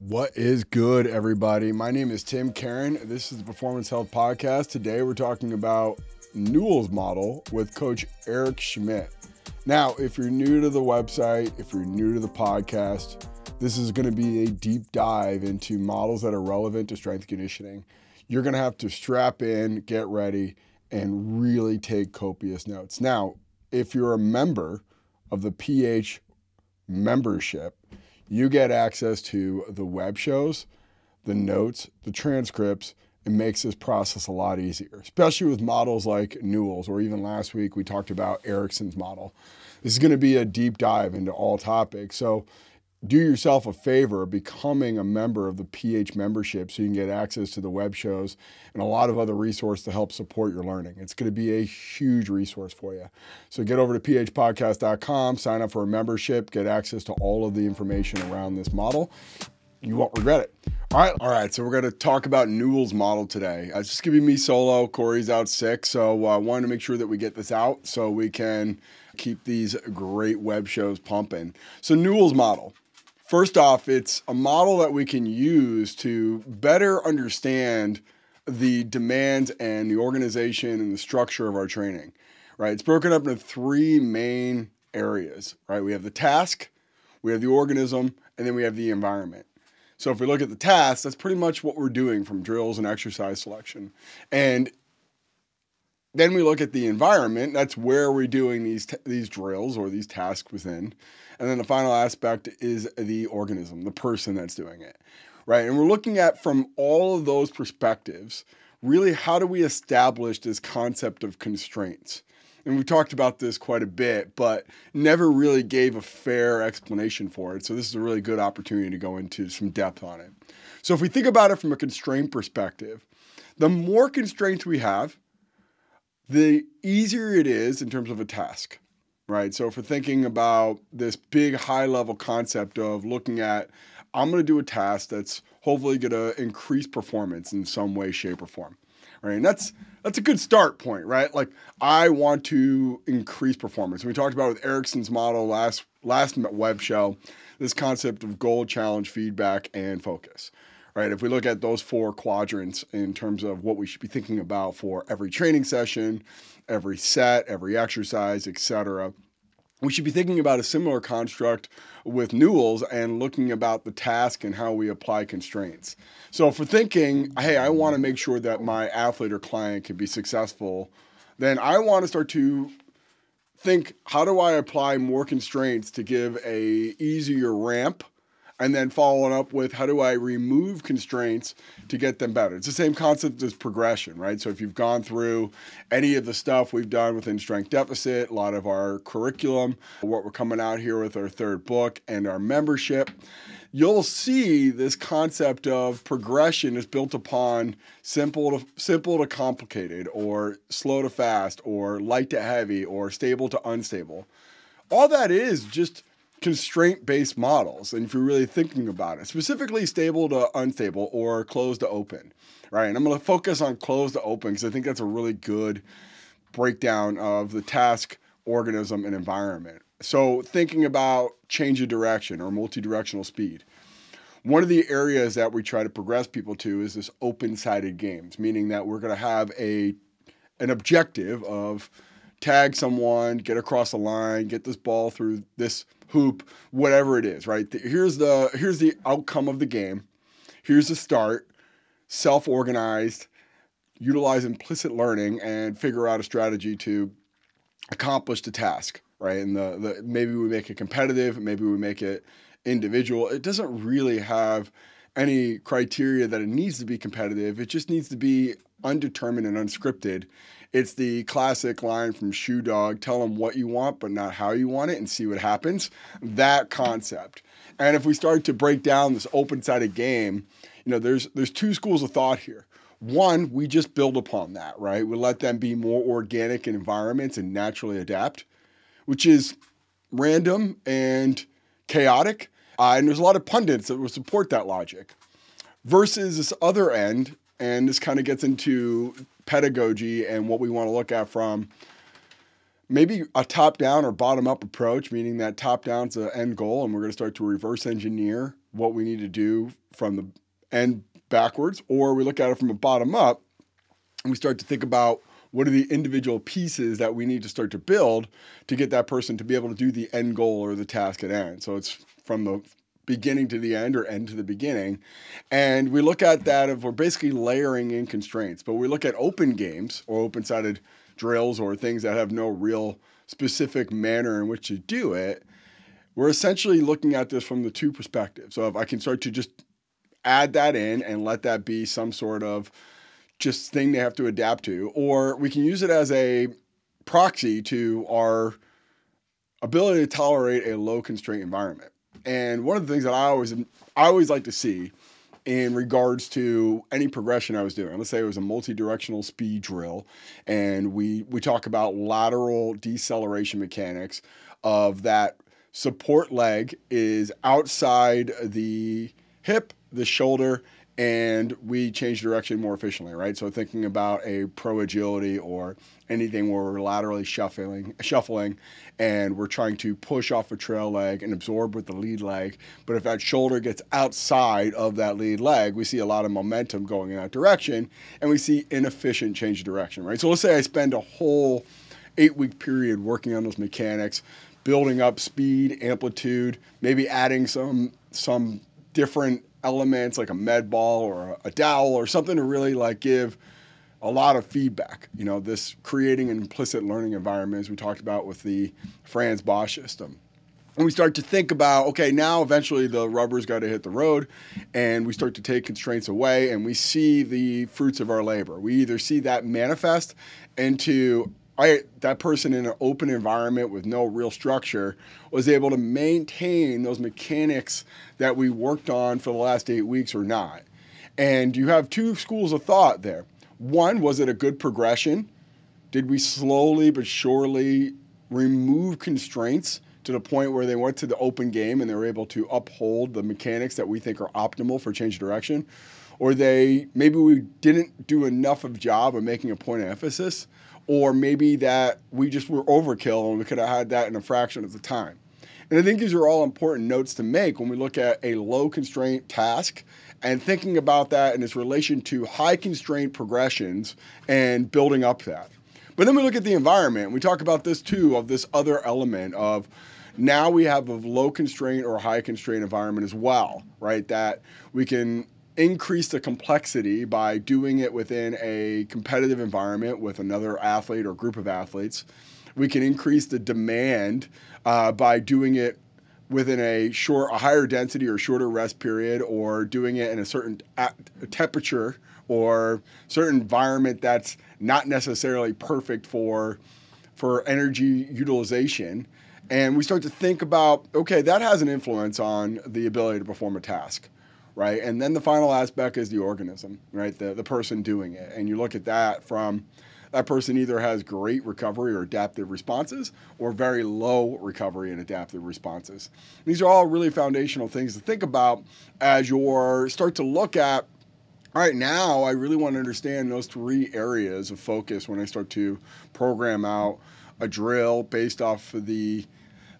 What is good, everybody? My name is Tim Caron. This is the Performance Health Podcast. Today, we're talking about Newell's model with Coach Eric Schmitt. Now, if you're new to the website, if you're new to the podcast, this is going to be a deep dive into models that are relevant to strength conditioning. You're going to have to strap in, get ready, and really take copious notes. Now, if you're a member of the PH membership, you get access to the web shows, the notes, the transcripts. It makes this process a lot easier, especially with models like Newell's, or even last week we talked about Erickson's model. This is going to be a deep dive into all topics. So do yourself a favor of becoming a member of the PH membership so you can get access to the web shows and a lot of other resources to help support your learning. It's going to be a huge resource for you. So get over to phpodcast.com, sign up for a membership, get access to all of the information around this model. You won't regret it. All right, all right. So we're going to talk about Newell's model today. Uh, it's just going to be me solo. Corey's out sick, so I uh, wanted to make sure that we get this out so we can keep these great web shows pumping. So Newell's model. First off, it's a model that we can use to better understand the demands and the organization and the structure of our training, right? It's broken up into three main areas, right? We have the task, we have the organism, and then we have the environment. So if we look at the task, that's pretty much what we're doing from drills and exercise selection. And then we look at the environment, that's where we're doing these t- these drills or these tasks within. And then the final aspect is the organism, the person that's doing it, right? And we're looking at from all of those perspectives, really how do we establish this concept of constraints? And we talked about this quite a bit, but never really gave a fair explanation for it. So this is a really good opportunity to go into some depth on it. So if we think about it from a constraint perspective, the more constraints we have, the easier it is in terms of a task right? So if we're thinking about this big high level concept of looking at, I'm going to do a task that's hopefully going to increase performance in some way, shape, or form, right? And that's that's a good start point, right? Like I want to increase performance. We talked about with Erickson's model last last web show, this concept of goal, challenge, feedback, and focus. Right. If we look at those four quadrants in terms of what we should be thinking about for every training session, every set, every exercise, etc. We should be thinking about a similar construct with Newell's and looking about the task and how we apply constraints. So for thinking, hey, I want to make sure that my athlete or client can be successful, then I want to start to think, how do I apply more constraints to give a easier ramp and then following up with how do I remove constraints to get them better. It's the same concept as progression, right? So if you've gone through any of the stuff we've done within strength deficit, a lot of our curriculum, what we're coming out here with our third book and our membership, you'll see this concept of progression is built upon simple to simple to complicated or slow to fast or light to heavy or stable to unstable. All that is just constraint based models. And if you're really thinking about it, specifically stable to unstable or closed to open, right? And I'm going to focus on closed to open because I think that's a really good breakdown of the task, organism, and environment. So, thinking about change of direction or multi directional speed. One of the areas that we try to progress people to is this open sided games, meaning that we're going to have a an objective of tag someone, get across the line, get this ball through this hoop, whatever it is, right? Here's the here's the outcome of the game. Here's the start. Self-organized, utilize implicit learning and figure out a strategy to accomplish the task, right? And the, the maybe we make it competitive, maybe we make it individual. It doesn't really have any criteria that it needs to be competitive. It just needs to be undetermined and unscripted it's the classic line from Shoe Dog tell them what you want, but not how you want it, and see what happens. That concept. And if we start to break down this open sided game, you know, there's there's two schools of thought here. One, we just build upon that, right? We let them be more organic in environments and naturally adapt, which is random and chaotic. Uh, and there's a lot of pundits that will support that logic. Versus this other end, and this kind of gets into pedagogy and what we want to look at from maybe a top down or bottom up approach, meaning that top down's the end goal, and we're going to start to reverse engineer what we need to do from the end backwards, or we look at it from a bottom up and we start to think about what are the individual pieces that we need to start to build to get that person to be able to do the end goal or the task at hand. So it's from the beginning to the end or end to the beginning. And we look at that of we're basically layering in constraints, but we look at open games or open sided drills or things that have no real specific manner in which to do it. We're essentially looking at this from the two perspectives. So if I can start to just add that in and let that be some sort of just thing they have to adapt to, or we can use it as a proxy to our ability to tolerate a low constraint environment. And one of the things that I always I always like to see in regards to any progression I was doing. Let's say it was a multi-directional speed drill, and we we talk about lateral deceleration mechanics of that support leg is outside the hip, the shoulder, and we change direction more efficiently, right? So thinking about a pro agility or anything where we're laterally shuffling, shuffling, and we're trying to push off a trail leg and absorb with the lead leg. But if that shoulder gets outside of that lead leg, we see a lot of momentum going in that direction, and we see inefficient change of direction, right? So let's say I spend a whole eight week period working on those mechanics, building up speed, amplitude, maybe adding some some different elements like a med ball or a dowel or something to really like give a lot of feedback. You know, this creating an implicit learning environment, as we talked about with the Franz Bosch system. And we start to think about, okay, now eventually the rubber's got to hit the road, and we start to take constraints away, and we see the fruits of our labor. We either see that manifest into I, that person in an open environment with no real structure was able to maintain those mechanics that we worked on for the last eight weeks or not. And you have two schools of thought there. One, was it a good progression? Did we slowly but surely remove constraints to the point where they went to the open game and they were able to uphold the mechanics that we think are optimal for change of direction? Or they maybe we didn't do enough of job of making a point of emphasis or maybe that we just were overkill and we could have had that in a fraction of the time. And I think these are all important notes to make when we look at a low constraint task and thinking about that in its relation to high constraint progressions and building up that. But then we look at the environment. We talk about this too of this other element of now we have a low constraint or high constraint environment as well, right? That we can increase the complexity by doing it within a competitive environment with another athlete or group of athletes. We can increase the demand uh, by doing it within a short, a higher density or shorter rest period, or doing it in a certain temperature or certain environment that's not necessarily perfect for for energy utilization. And we start to think about, okay, that has an influence on the ability to perform a task right? And then the final aspect is the organism, right? The, the person doing it. And you look at that from that person either has great recovery or adaptive responses or very low recovery and adaptive responses. These are all really foundational things to think about as you start to look at all right, now I really want to understand those three areas of focus when I start to program out a drill based off of the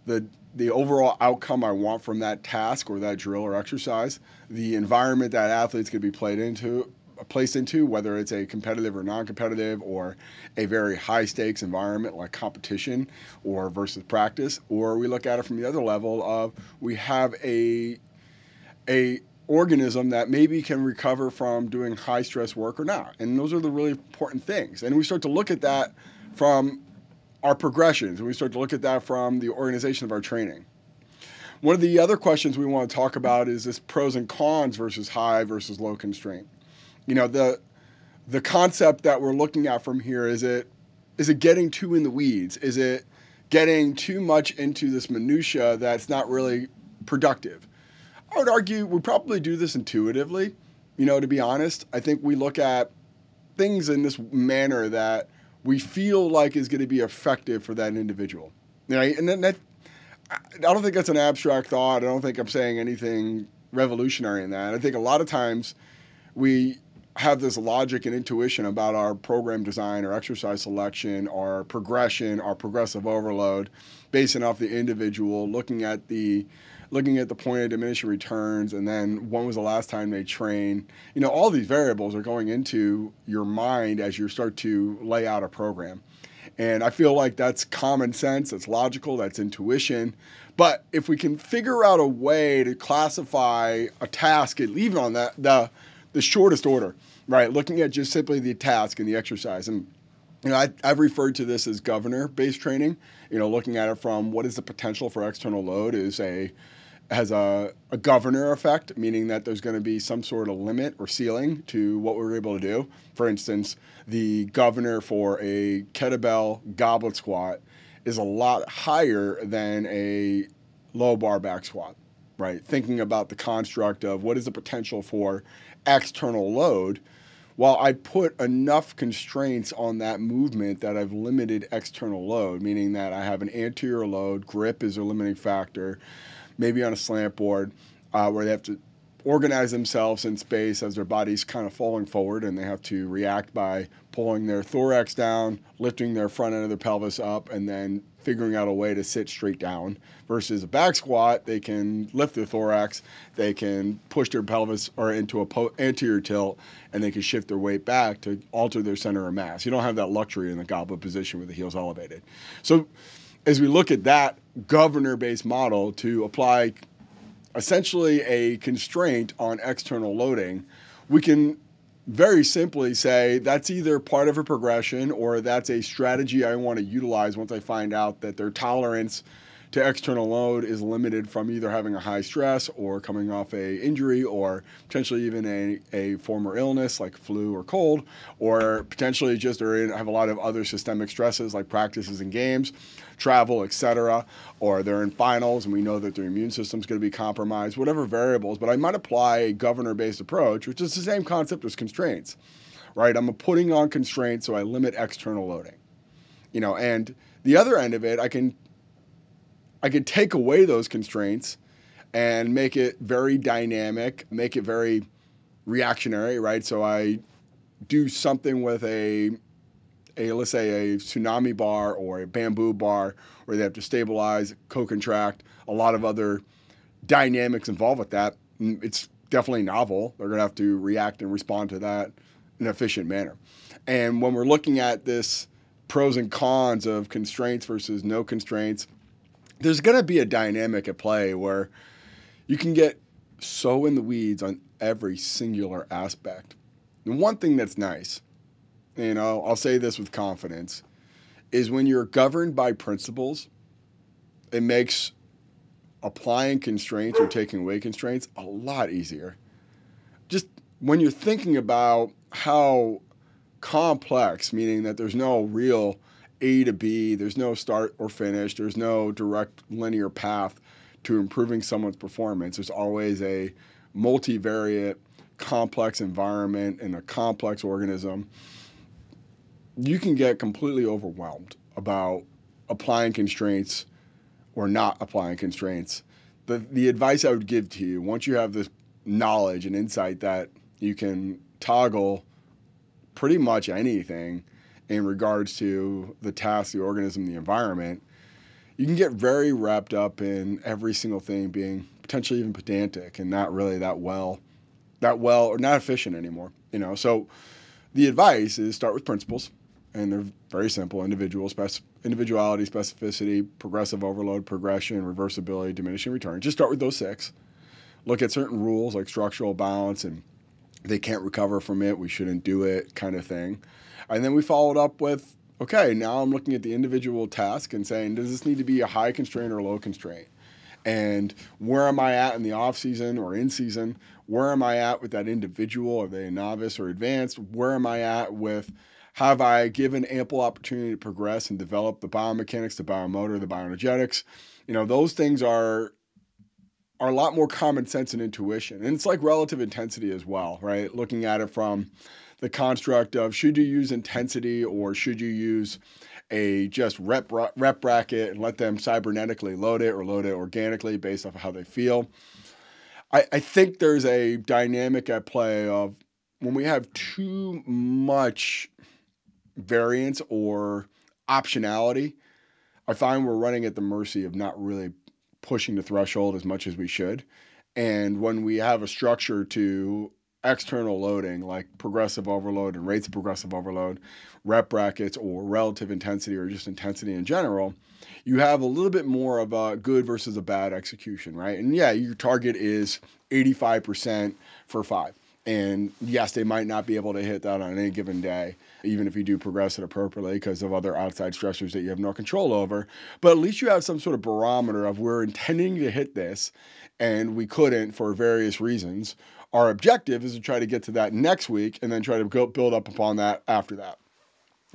the the overall outcome I want from that task or that drill or exercise, the environment that athletes could be played into, placed into, whether it's a competitive or non-competitive or a very high stakes environment like competition or versus practice, or we look at it from the other level of we have a a organism that maybe can recover from doing high stress work or not. And those are the really important things. And we start to look at that from our progressions, and we start to look at that from the organization of our training. One of the other questions we want to talk about is this pros and cons versus high versus low constraint. You know, the the concept that we're looking at from here is it is it getting too in the weeds? Is it getting too much into this minutia that's not really productive? I would argue we probably do this intuitively. You know, to be honest, I think we look at things in this manner that we feel like is going to be effective for that individual. Right? And then that, I don't think that's an abstract thought. I don't think I'm saying anything revolutionary in that. I think a lot of times we have this logic and intuition about our program design or exercise selection or progression or progressive overload based off the individual, looking at the looking at the point of diminishing returns, and then when was the last time they trained. You know, all these variables are going into your mind as you start to lay out a program. And I feel like that's common sense, that's logical, that's intuition. But if we can figure out a way to classify a task, and even on that the the shortest order, right? Looking at just simply the task and the exercise. And you know, I, I've referred to this as governor-based training. You know, looking at it from what is the potential for external load is a has a, a governor effect, meaning that there's going to be some sort of limit or ceiling to what we're able to do. For instance, the governor for a kettlebell goblet squat is a lot higher than a low bar back squat, right? Thinking about the construct of what is the potential for external load. While I put enough constraints on that movement that I've limited external load, meaning that I have an anterior load, grip is a limiting factor, maybe on a slant board uh, where they have to organize themselves in space as their body's kind of falling forward and they have to react by pulling their thorax down, lifting their front end of their pelvis up, and then figuring out a way to sit straight down. Versus a back squat, they can lift their thorax, they can push their pelvis or into a po- anterior tilt, and they can shift their weight back to alter their center of mass. You don't have that luxury in the goblet position with the heels elevated. So as we look at that governor based model to apply essentially a constraint on external loading, we can very simply say that's either part of a progression or that's a strategy I want to utilize once I find out that their tolerance to external load is limited from either having a high stress or coming off a injury or potentially even a, a former illness like flu or cold or potentially just or have a lot of other systemic stresses like practices and games travel etc or they're in finals and we know that their immune system is going to be compromised whatever variables but i might apply a governor based approach which is the same concept as constraints right i'm putting on constraints so i limit external loading you know and the other end of it i can I could take away those constraints and make it very dynamic, make it very reactionary, right? So I do something with a a let's say a tsunami bar or a bamboo bar where they have to stabilize, co-contract, a lot of other dynamics involved with that. Mm, it's definitely novel. They're going to have to react and respond to that in an efficient manner. And when we're looking at this pros and cons of constraints versus no constraints, there's going to be a dynamic at play where you can get so in the weeds on every singular aspect. And one thing that's nice, you know, I'll say this with confidence, is when you're governed by principles, it makes applying constraints or taking away constraints a lot easier. Just when you're thinking about how complex, meaning that there's no real a to B. There's no start or finish. There's no direct linear path to improving someone's performance. There's always a multivariate, complex environment and a complex organism. You can get completely overwhelmed about applying constraints or not applying constraints. The, the advice I would give to you once you have this knowledge and insight that you can toggle pretty much anything in regards to the task, the organism, the environment, you can get very wrapped up in every single thing being potentially even pedantic and not really that well, that well or not efficient anymore. You know, so the advice is start with principles, and they're very simple: individual spec- individuality, specificity, progressive overload, progression, reversibility, diminishing return. Just start with those six. Look at certain rules like structural balance and they can't recover from it. We shouldn't do it, kind of thing. And then we followed up with, okay, now I'm looking at the individual task and saying, does this need to be a high constraint or low constraint? And where am I at in the off season or in season? Where am I at with that individual? Are they a novice or advanced? Where am I at with have I given ample opportunity to progress and develop the biomechanics, the biomotor, the bioenergetics? You know, those things are are a lot more common sense and intuition. And it's like relative intensity as well, right? Looking at it from the construct of should you use intensity or should you use a just rep rep bracket and let them cybernetically load it or load it organically based off of how they feel. I, I think there's a dynamic at play of when we have too much variance or optionality, I find we're running at the mercy of not really pushing the threshold as much as we should. And when we have a structure to external loading like progressive overload and rates of progressive overload, rep brackets, or relative intensity, or just intensity in general, you have a little bit more of a good versus a bad execution, right? And yeah, your target is 85% for five. And yes, they might not be able to hit that on any given day, even if you do progress it appropriately because of other outside stressors that you have no control over. But at least you have some sort of barometer of we're intending to hit this and we couldn't for various reasons. Our objective is to try to get to that next week and then try to build up upon that after that.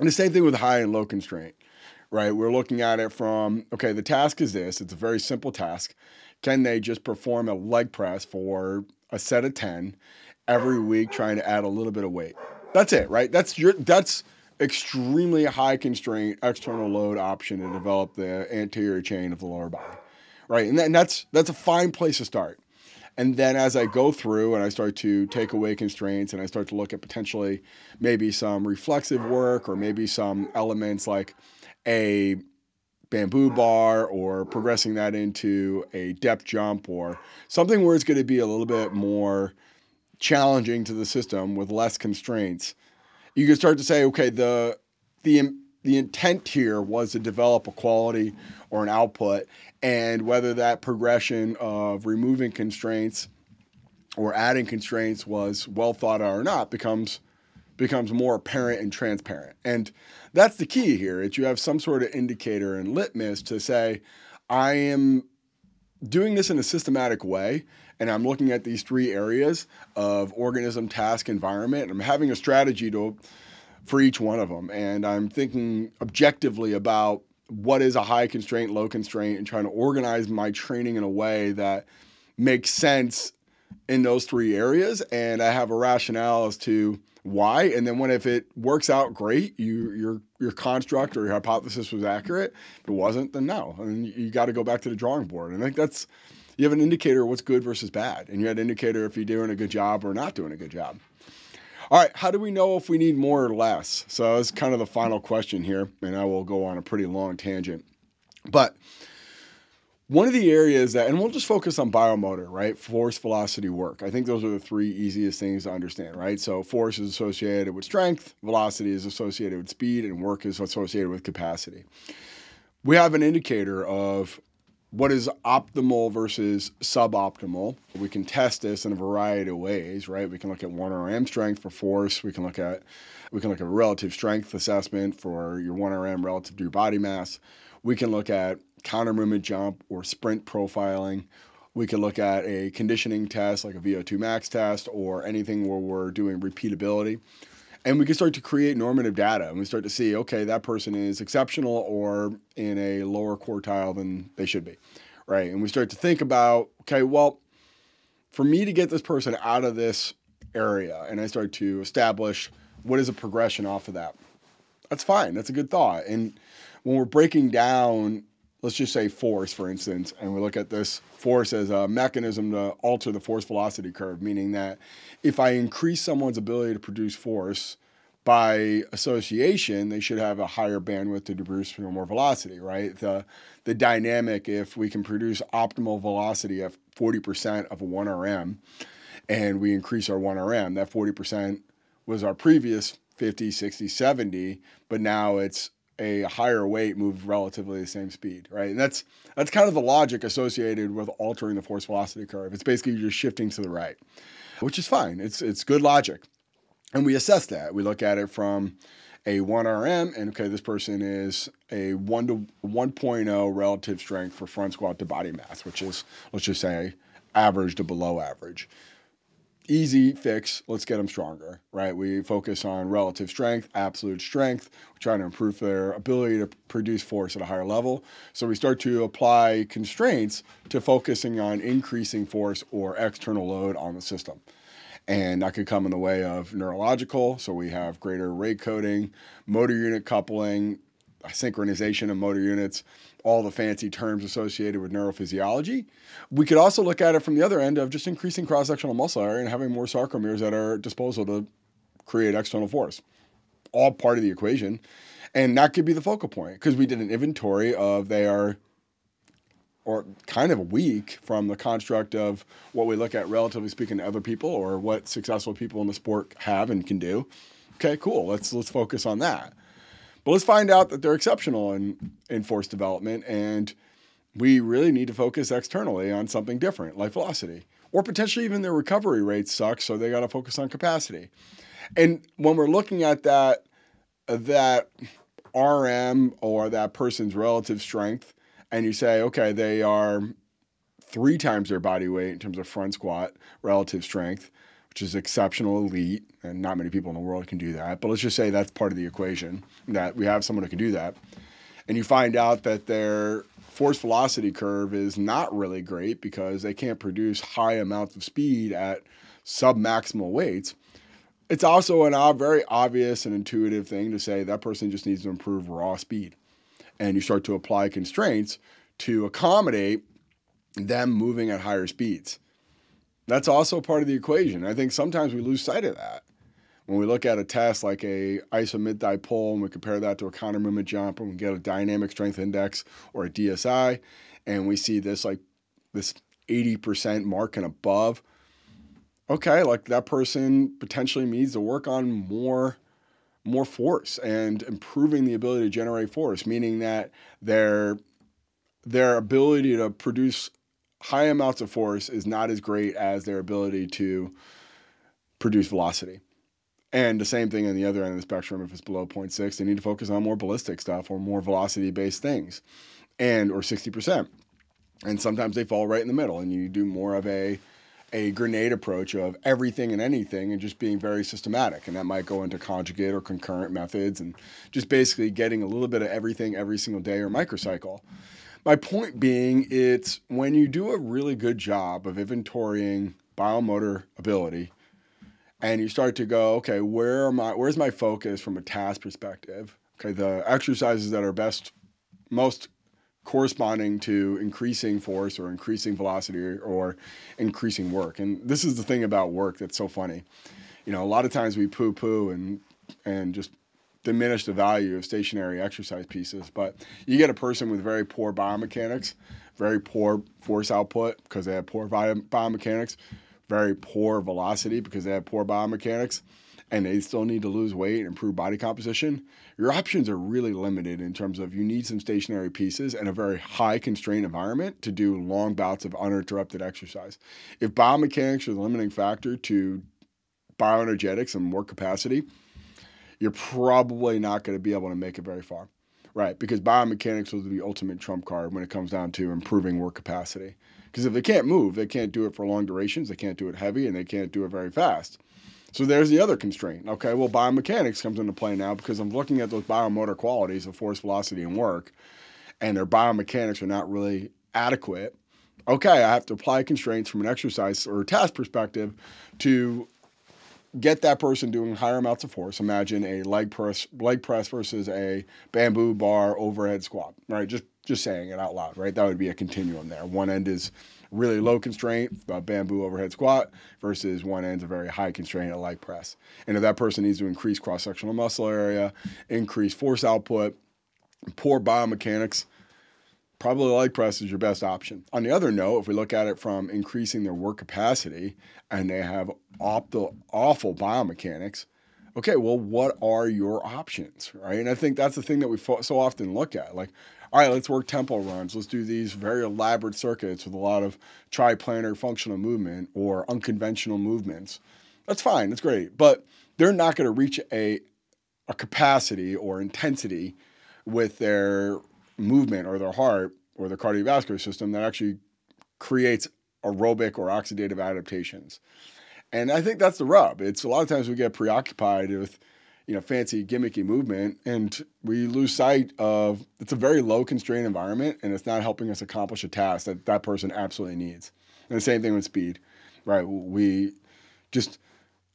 And the same thing with high and low constraint, right? We're looking at it from okay, the task is this, it's a very simple task. Can they just perform a leg press for a set of 10 every week, trying to add a little bit of weight? That's it, right? That's your that's extremely high constraint external load option to develop the anterior chain of the lower body, right? And, that, and that's that's a fine place to start. And then as I go through and I start to take away constraints and I start to look at potentially maybe some reflexive work or maybe some elements like a bamboo bar or progressing that into a depth jump or something where it's going to be a little bit more challenging to the system with less constraints, you can start to say, okay, the the the intent here was to develop a quality or an output, and whether that progression of removing constraints or adding constraints was well thought out or not becomes becomes more apparent and transparent. And that's the key here. Is you have some sort of indicator and litmus to say, I am doing this in a systematic way and I'm looking at these three areas of organism, task, environment. I'm having a strategy to for each one of them, and I'm thinking objectively about what is a high constraint, low constraint, and trying to organize my training in a way that makes sense in those three areas. And I have a rationale as to why. And then when if it works out great, you your your construct or your hypothesis was accurate. If it wasn't, then no. I mean, you got to go back to the drawing board. And I think that's you have an indicator of what's good versus bad, and you have an indicator if you're doing a good job or not doing a good job. All right, how do we know if we need more or less? So that's kind of the final question here, and I will go on a pretty long tangent. But one of the areas that, and we'll just focus on biomotor, right? Force, velocity, work. I think those are the three easiest things to understand, right? So force is associated with strength, velocity is associated with speed, and work is associated with capacity. We have an indicator of what is optimal versus suboptimal. We can test this in a variety of ways, right? We can look at 1RM strength for force. We can look at we can look at relative strength assessment for your 1RM relative to your body mass. We can look at counter movement jump or sprint profiling. We can look at a conditioning test like a VO2 max test or anything where we're doing repeatability and we can start to create normative data and we start to see okay that person is exceptional or in a lower quartile than they should be right? And we start to think about okay well for me to get this person out of this area and i start to establish what is a progression off of that that's fine. That's a good thought. And when we're breaking down let's just say force for instance and we look at this force as a mechanism to alter the force velocity curve meaning that if I increase someone's ability to produce force by association, they should have a higher bandwidth to produce more velocity, right? The the dynamic, if we can produce optimal velocity at 40% of a 1RM and we increase our 1RM, that 40% was our previous 50, 60, 70, but now it's a higher weight move relatively the same speed, right? And that's that's kind of the logic associated with altering the force velocity curve. It's basically you're shifting to the right which is fine. It's it's good logic, and we assess that. We look at it from a 1RM, and okay, this person is a 1 to 1.0 relative strength for front squat to body mass, which is let's just say average to below average. Easy fix, let's get them stronger, right? We focus on relative strength, absolute strength. We're trying to improve their ability to produce force at a higher level. So we start to apply constraints to focusing on increasing force or external load on the system and that could come in the way of neurological. So we have greater rate coding, motor unit coupling, synchronization of motor units, all the fancy terms associated with neurophysiology. We could also look at it from the other end of just increasing cross sectional muscle area and having more sarcomeres at our disposal to create external force. All part of the equation. And that could be the focal point because we did an inventory of they are or kind of weak from the construct of what we look at, relatively speaking, to other people or what successful people in the sport have and can do. Okay, cool. Let's let's focus on that. But let's find out that they're exceptional in in force development, and we really need to focus externally on something different, like velocity, or potentially even their recovery rates suck, so they got to focus on capacity. And when we're looking at that that RM or that person's relative strength and you say, okay, they are three times their body weight in terms of front squat relative strength, which is exceptional elite, and not many people in the world can do that. But let's just say that's part of the equation that we have someone who can do that. And you find out that their force velocity curve is not really great because they can't produce high amounts of speed at sub maximal weights. It's also a very obvious and intuitive thing to say that person just needs to improve raw speed and you start to apply constraints to accommodate them moving at higher speeds. That's also part of the equation. I think sometimes we lose sight of that. When we look at a test like a iso mid thigh pull and we compare that to a counter movement jump and we get a dynamic strength index or a DSI and we see this like this 80% mark and above, okay, like that person potentially needs to work on more more force and improving the ability to generate force, meaning that their their ability to produce high amounts of force is not as great as their ability to produce velocity. And the same thing on the other end of the spectrum, if it's below 0.6, they need to focus on more ballistic stuff or more velocity based things and or 60%. And sometimes they fall right in the middle and you do more of a a grenade approach of everything and anything and just being very systematic. And that might go into conjugate or concurrent methods and just basically getting a little bit of everything every single day or microcycle. My point being, it's when you do a really good job of inventorying biomotor ability and you start to go, okay, where am I, where's my focus from a task perspective? Okay, the exercises that are best, most corresponding to increasing force or increasing velocity or increasing work. And this is the thing about work that's so funny. You know, a lot of times we poo poo and and just diminish the value of stationary exercise pieces, but you get a person with very poor biomechanics, very poor force output because they have poor biomechanics, very poor velocity because they have poor biomechanics and they still need to lose weight and improve body composition, your options are really limited in terms of you need some stationary pieces and a very high constrained environment to do long bouts of uninterrupted exercise. If biomechanics are the limiting factor to bioenergetics and more capacity, you're probably not going to be able to make it very far. Right, because biomechanics is the ultimate trump card when it comes down to improving work capacity. Because if they can't move, they can't do it for long durations, they can't do it heavy, and they can't do it very fast. So there's the other constraint. Okay, well, biomechanics comes into play now because I'm looking at those biomotor qualities of force, velocity, and work, and their biomechanics are not really adequate. Okay, I have to apply constraints from an exercise or task perspective to get that person doing higher amounts of force. Imagine a leg press, leg press versus a bamboo bar overhead squat. Right, just just saying it out loud. Right, that would be a continuum there. One end is really low constraint, bamboo overhead squat, versus one end's a very high constraint, a leg press. And if that person needs to increase cross sectional muscle area, increase force output, poor biomechanics, probably leg press is your best option. On the other note, if we look at it from increasing their work capacity and they have optimal, awful biomechanics, okay, well, what are your options, right? And I think that's the thing that we so often look at. Like, all right, let's work tempo runs. Let's do these very elaborate circuits with a lot of triplanar functional movement or unconventional movements. That's fine. That's great. But they're not going to reach a, a capacity or intensity with their movement or their heart or their cardiovascular system that actually creates aerobic or oxidative adaptations. And I think that's the rub. It's a lot of times we get preoccupied with you know fancy gimmicky movement and we lose sight of it's a very low constrained environment and it's not helping us accomplish a task that that person absolutely needs and the same thing with speed right we just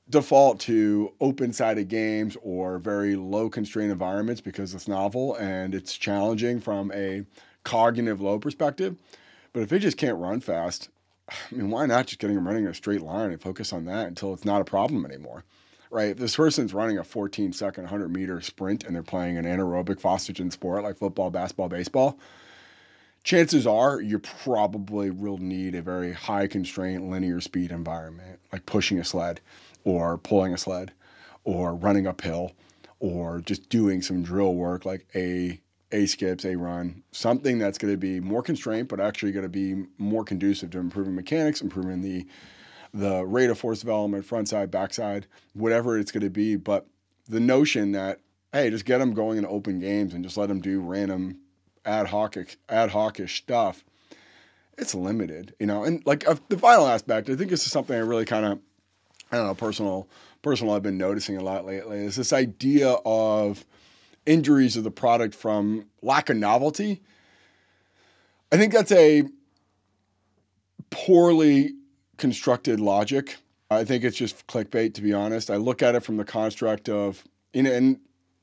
default to open sided games or very low constraint environments because it's novel and it's challenging from a cognitive low perspective but if they just can't run fast i mean why not just getting them running in a straight line and focus on that until it's not a problem anymore right? If this person's running a 14 second 100 meter sprint and they're playing an anaerobic phosphagen sport like football, basketball, baseball, chances are you probably will need a very high constraint linear speed environment, like pushing a sled or pulling a sled or running uphill or just doing some drill work like a a skips, a run, something that's going to be more constrained, but actually going to be more conducive to improving mechanics, improving the the rate of force development, front side, back side, whatever it's going to be. But the notion that hey, just get them going in open games and just let them do random ad hoc ad hocish stuff. It's limited, you know. And like uh, the final aspect, I think this is something I really kind of I don't know personal personal I've been noticing a lot lately is this idea of injuries of the product from lack of novelty. I think that's a poorly constructed logic. I think it's just clickbait, to be honest. I look at it from the construct of in, in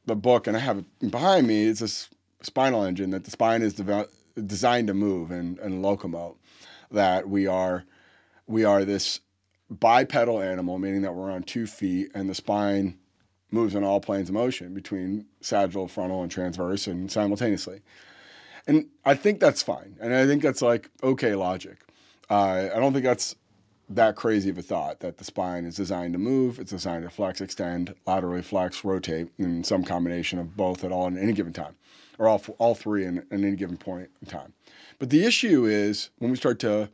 the book, and I have it behind me. It's a spinal engine that the spine is de- designed to move and, and locomote. That we are we are this bipedal animal, meaning that we're on two feet, and the spine moves in all planes of motion between sagittal, frontal, and transverse, and simultaneously. And I think that's fine, and I think that's like okay logic. Uh, I don't think that's that crazy of a thought that the spine is designed to move. It's designed to flex, extend, laterally flex, rotate, and some combination of both at all in any given time, or all all three in, in any given point in time. But the issue is when we start to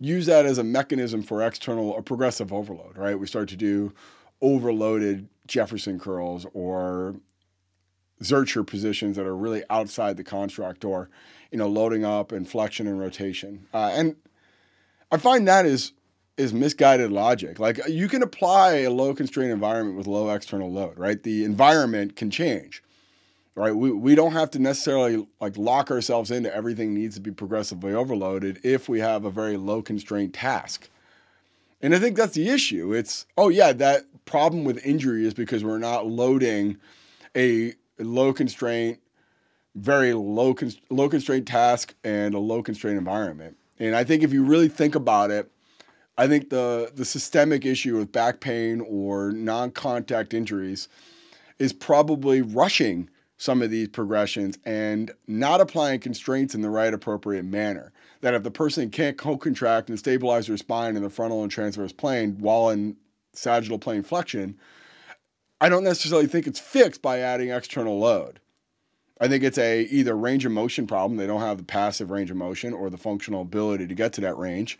use that as a mechanism for external or progressive overload, right? We start to do overloaded Jefferson curls or Zercher positions that are really outside the construct or, you know, loading up and flexion and rotation. Uh, and I find that is is misguided logic. Like you can apply a low constraint environment with low external load, right? The environment can change right? We, we don't have to necessarily like lock ourselves into everything needs to be progressively overloaded if we have a very low constraint task. And I think that's the issue. It's, oh, yeah, that problem with injury is because we're not loading a low constraint, very low, low constraint task and a low constraint environment. And I think if you really think about it, I think the, the systemic issue with back pain or non contact injuries is probably rushing some of these progressions and not applying constraints in the right appropriate manner. That if the person can't co-contract and stabilize their spine in the frontal and transverse plane while in sagittal plane flexion, I don't necessarily think it's fixed by adding external load. I think it's a either range of motion problem, they don't have the passive range of motion or the functional ability to get to that range,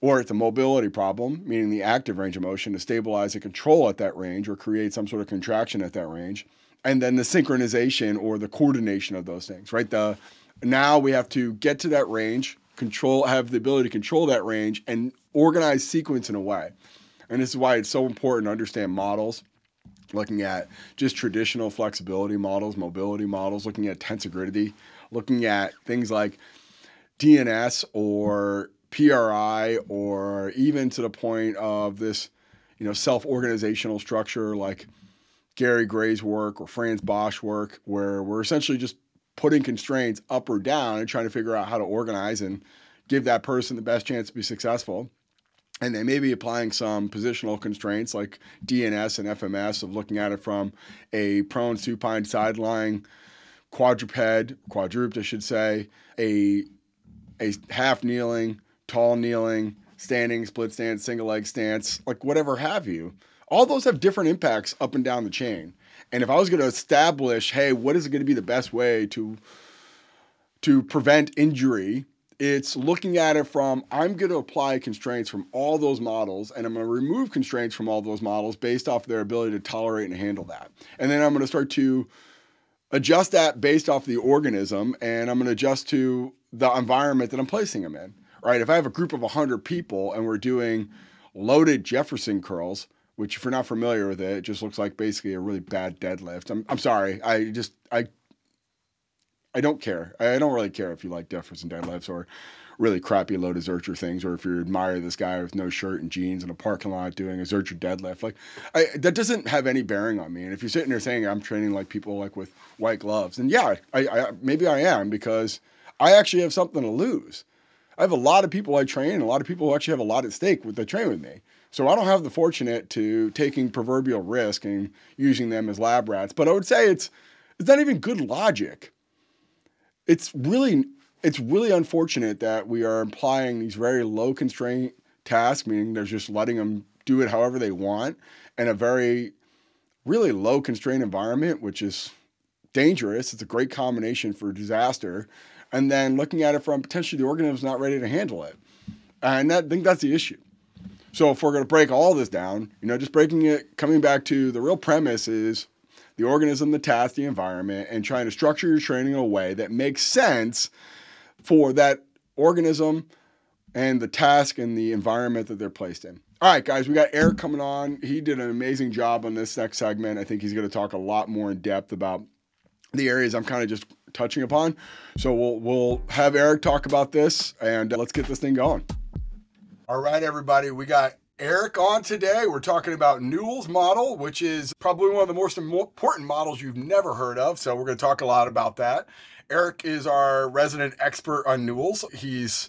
or it's a mobility problem, meaning the active range of motion to stabilize and control at that range or create some sort of contraction at that range and then the synchronization or the coordination of those things, right? The now we have to get to that range, control, have the ability to control that range, and organize sequence in a way. And this is why it's so important to understand models, looking at just traditional flexibility models, mobility models, looking at tensegrity, looking at things like DNS or PRI, or even to the point of this, you know, self-organizational structure like Gary Gray's work or Franz Bosch work, where we're essentially just putting constraints up or down and trying to figure out how to organize and give that person the best chance to be successful. And they may be applying some positional constraints like DNS and FMS of looking at it from a prone supine sideline quadruped, quadruped, I should say, a a half kneeling, tall kneeling, standing, split stance, single leg stance, like whatever have you all those have different impacts up and down the chain. And if I was going to establish, hey, what is going to be the best way to to prevent injury? It's looking at it from I'm going to apply constraints from all those models and I'm going to remove constraints from all those models based off their ability to tolerate and handle that. And then I'm going to start to adjust that based off the organism and I'm going to adjust to the environment that I'm placing them in. Right? If I have a group of 100 people and we're doing loaded Jefferson curls, which if you're not familiar with it, it just looks like basically a really bad deadlift. I'm, I'm sorry. I just, I, I don't care. I don't really care if you like Jefferson deadlifts or really crappy loaded Zercher things, or if you admire this guy with no shirt and jeans in a parking lot doing a Zercher deadlift. Like, I, that doesn't have any bearing on me. And if you're sitting there saying I'm training like people like with white gloves, and yeah, I, I maybe I am because I actually have something to lose. I have a lot of people I train, and a lot of people who actually have a lot at stake with they train with me. So I don't have the fortunate to taking proverbial risk and using them as lab rats. But I would say it's it's not even good logic. It's really it's really unfortunate that we are implying these very low constraint tasks, meaning they're just letting them do it however they want, in a very really low constraint environment, which is dangerous. It's a great combination for disaster. And then looking at it from potentially the organism's not ready to handle it. And that, I think that's the issue. So if we're going to break all this down, you know, just breaking it, coming back to the real premise is the organism, the task, the environment, and trying to structure your training in a way that makes sense for that organism and the task and the environment that they're placed in. All right, guys, we got Eric coming on. He did an amazing job on this next segment. I think he's going to talk a lot more in depth about the areas I'm kind of just touching upon. So we'll we'll have Eric talk about this and uh, let's get this thing going. All right, everybody, we got Eric on today. We're talking about Newell's model, which is probably one of the most important models you've never heard of. So we're going to talk a lot about that. Eric is our resident expert on Newell's. He's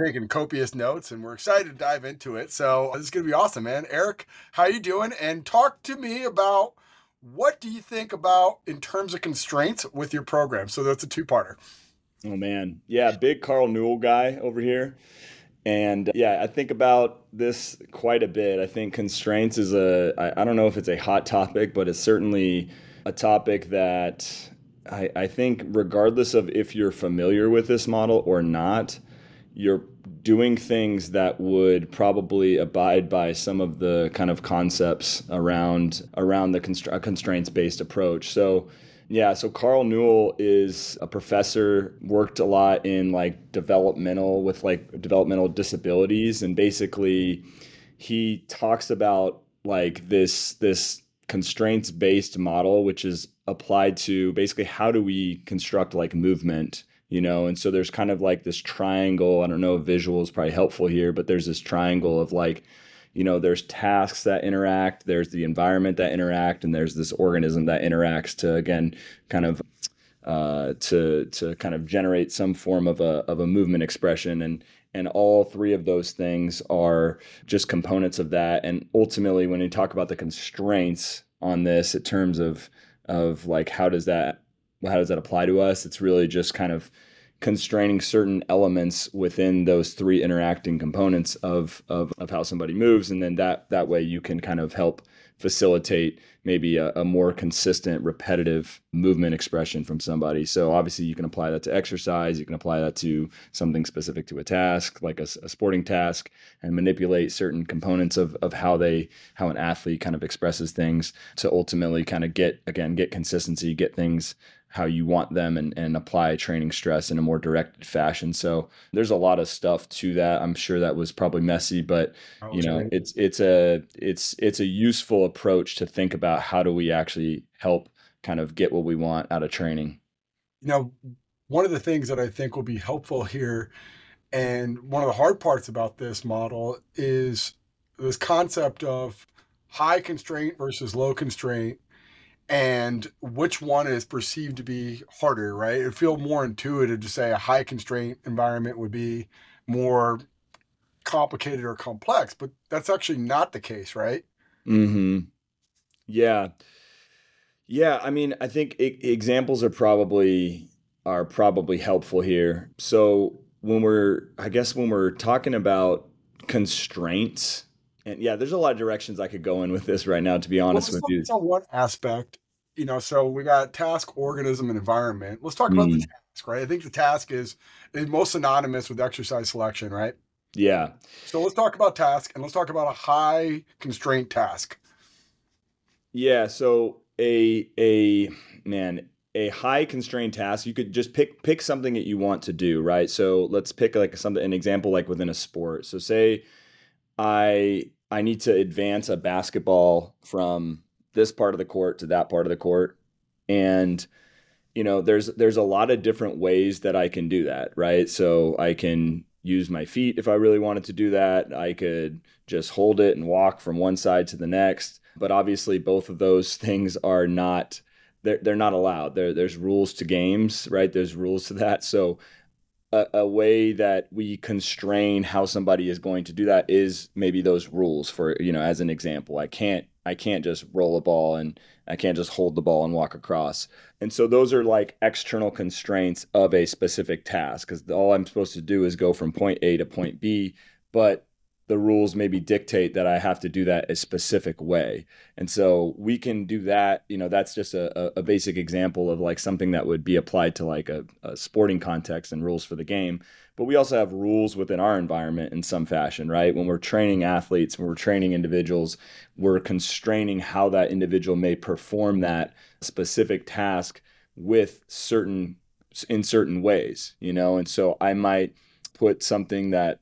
taking copious notes and we're excited to dive into it. So this is going to be awesome, man. Eric, how you doing? And talk to me about what do you think about in terms of constraints with your program? So that's a two-parter. Oh man. Yeah, big Karl Newell guy over here. And uh, yeah, I think about this quite a bit. I think constraints is a I, I don't know if it's a hot topic, but it's certainly a topic that I, I think regardless of if you're familiar with this model or not, you're doing things that would probably abide by some of the kind of concepts around around the constra- constraints based approach. So yeah, so Karl Newell is a professor, worked a lot in like developmental with like developmental disabilities and basically he talks about like this this constraints based model which is applied to basically how do we construct like movement you know? And so there's kind of like this triangle i don't know if visual is probably helpful here but there's this triangle of like you know there's tasks that interact there's the environment that interact and there's this organism that interacts to again kind of uh, to to kind of generate some form of a of a movement expression and and all three of those things are just components of that and ultimately when you talk about the constraints on this in terms of of like how does that how does that apply to us? It's really just kind of constraining certain elements within those three interacting components of, of, of how somebody moves. And then that, that way you can kind of help facilitate maybe a, a, more consistent, repetitive movement expression from somebody. So obviously you can apply that to exercise, you can apply that to something specific to a task, like a, a, sporting task, and manipulate certain components of, of how they how an athlete kind of expresses things to ultimately kind of get again get consistency, get things how you want them and, and apply training stress in a more directed fashion. So there's a lot of stuff to that. I'm sure that was probably messy, but you know, right. it's it's a it's it's a useful approach to think about how do we actually help kind of get what we want out of training. You know, one of the things that I think will be helpful here and one of the hard parts about this model is this concept of high constraint versus low constraint and which one is perceived to be harder, right? It feel more intuitive to say a high constraint environment would be more complicated or complex, but that's actually not the case, right? Mm-hmm. Yeah. Yeah. I mean, I think examples are probably are probably helpful here. So when we're, I guess, when we're talking about constraints, and yeah, there's a lot of directions I could go in with this right now, to be honest well, with you. On one aspect, you know, so we got task, organism, and environment. Let's talk about mm. the task, right? I think the task is, is most synonymous with exercise selection, right? Yeah. So let's talk about task and let's talk about a high constraint task. Yeah. So a a man, a high constrained task, you could just pick pick something that you want to do, right? So let's pick like something an example like within a sport. So say I I need to advance a basketball from this part of the court to that part of the court and you know there's there's a lot of different ways that I can do that, right? So I can use my feet if I really wanted to do that. I could just hold it and walk from one side to the next. But obviously both of those things are not they're, they're not allowed. There, there's rules to games, right? There's rules to that. So a, a, way that we constrain how somebody is going to do that is maybe those rules for you know as an example i can't I can't just roll a ball and I can't just hold the ball and walk across. And so those are like external constraints of a specific task because all I'm supposed to do is go from point A to point B. But the rules maybe dictate that I have to do that a specific way. And so we can do that. You know, that's just a, a basic example of like something that would be applied to like a, a, sporting context and rules for the game. But we also have rules within our environment in some fashion, right? When we're training athletes, when we're training individuals, we're constraining how that individual may perform that specific task with certain in certain ways, you know? And so I might put something that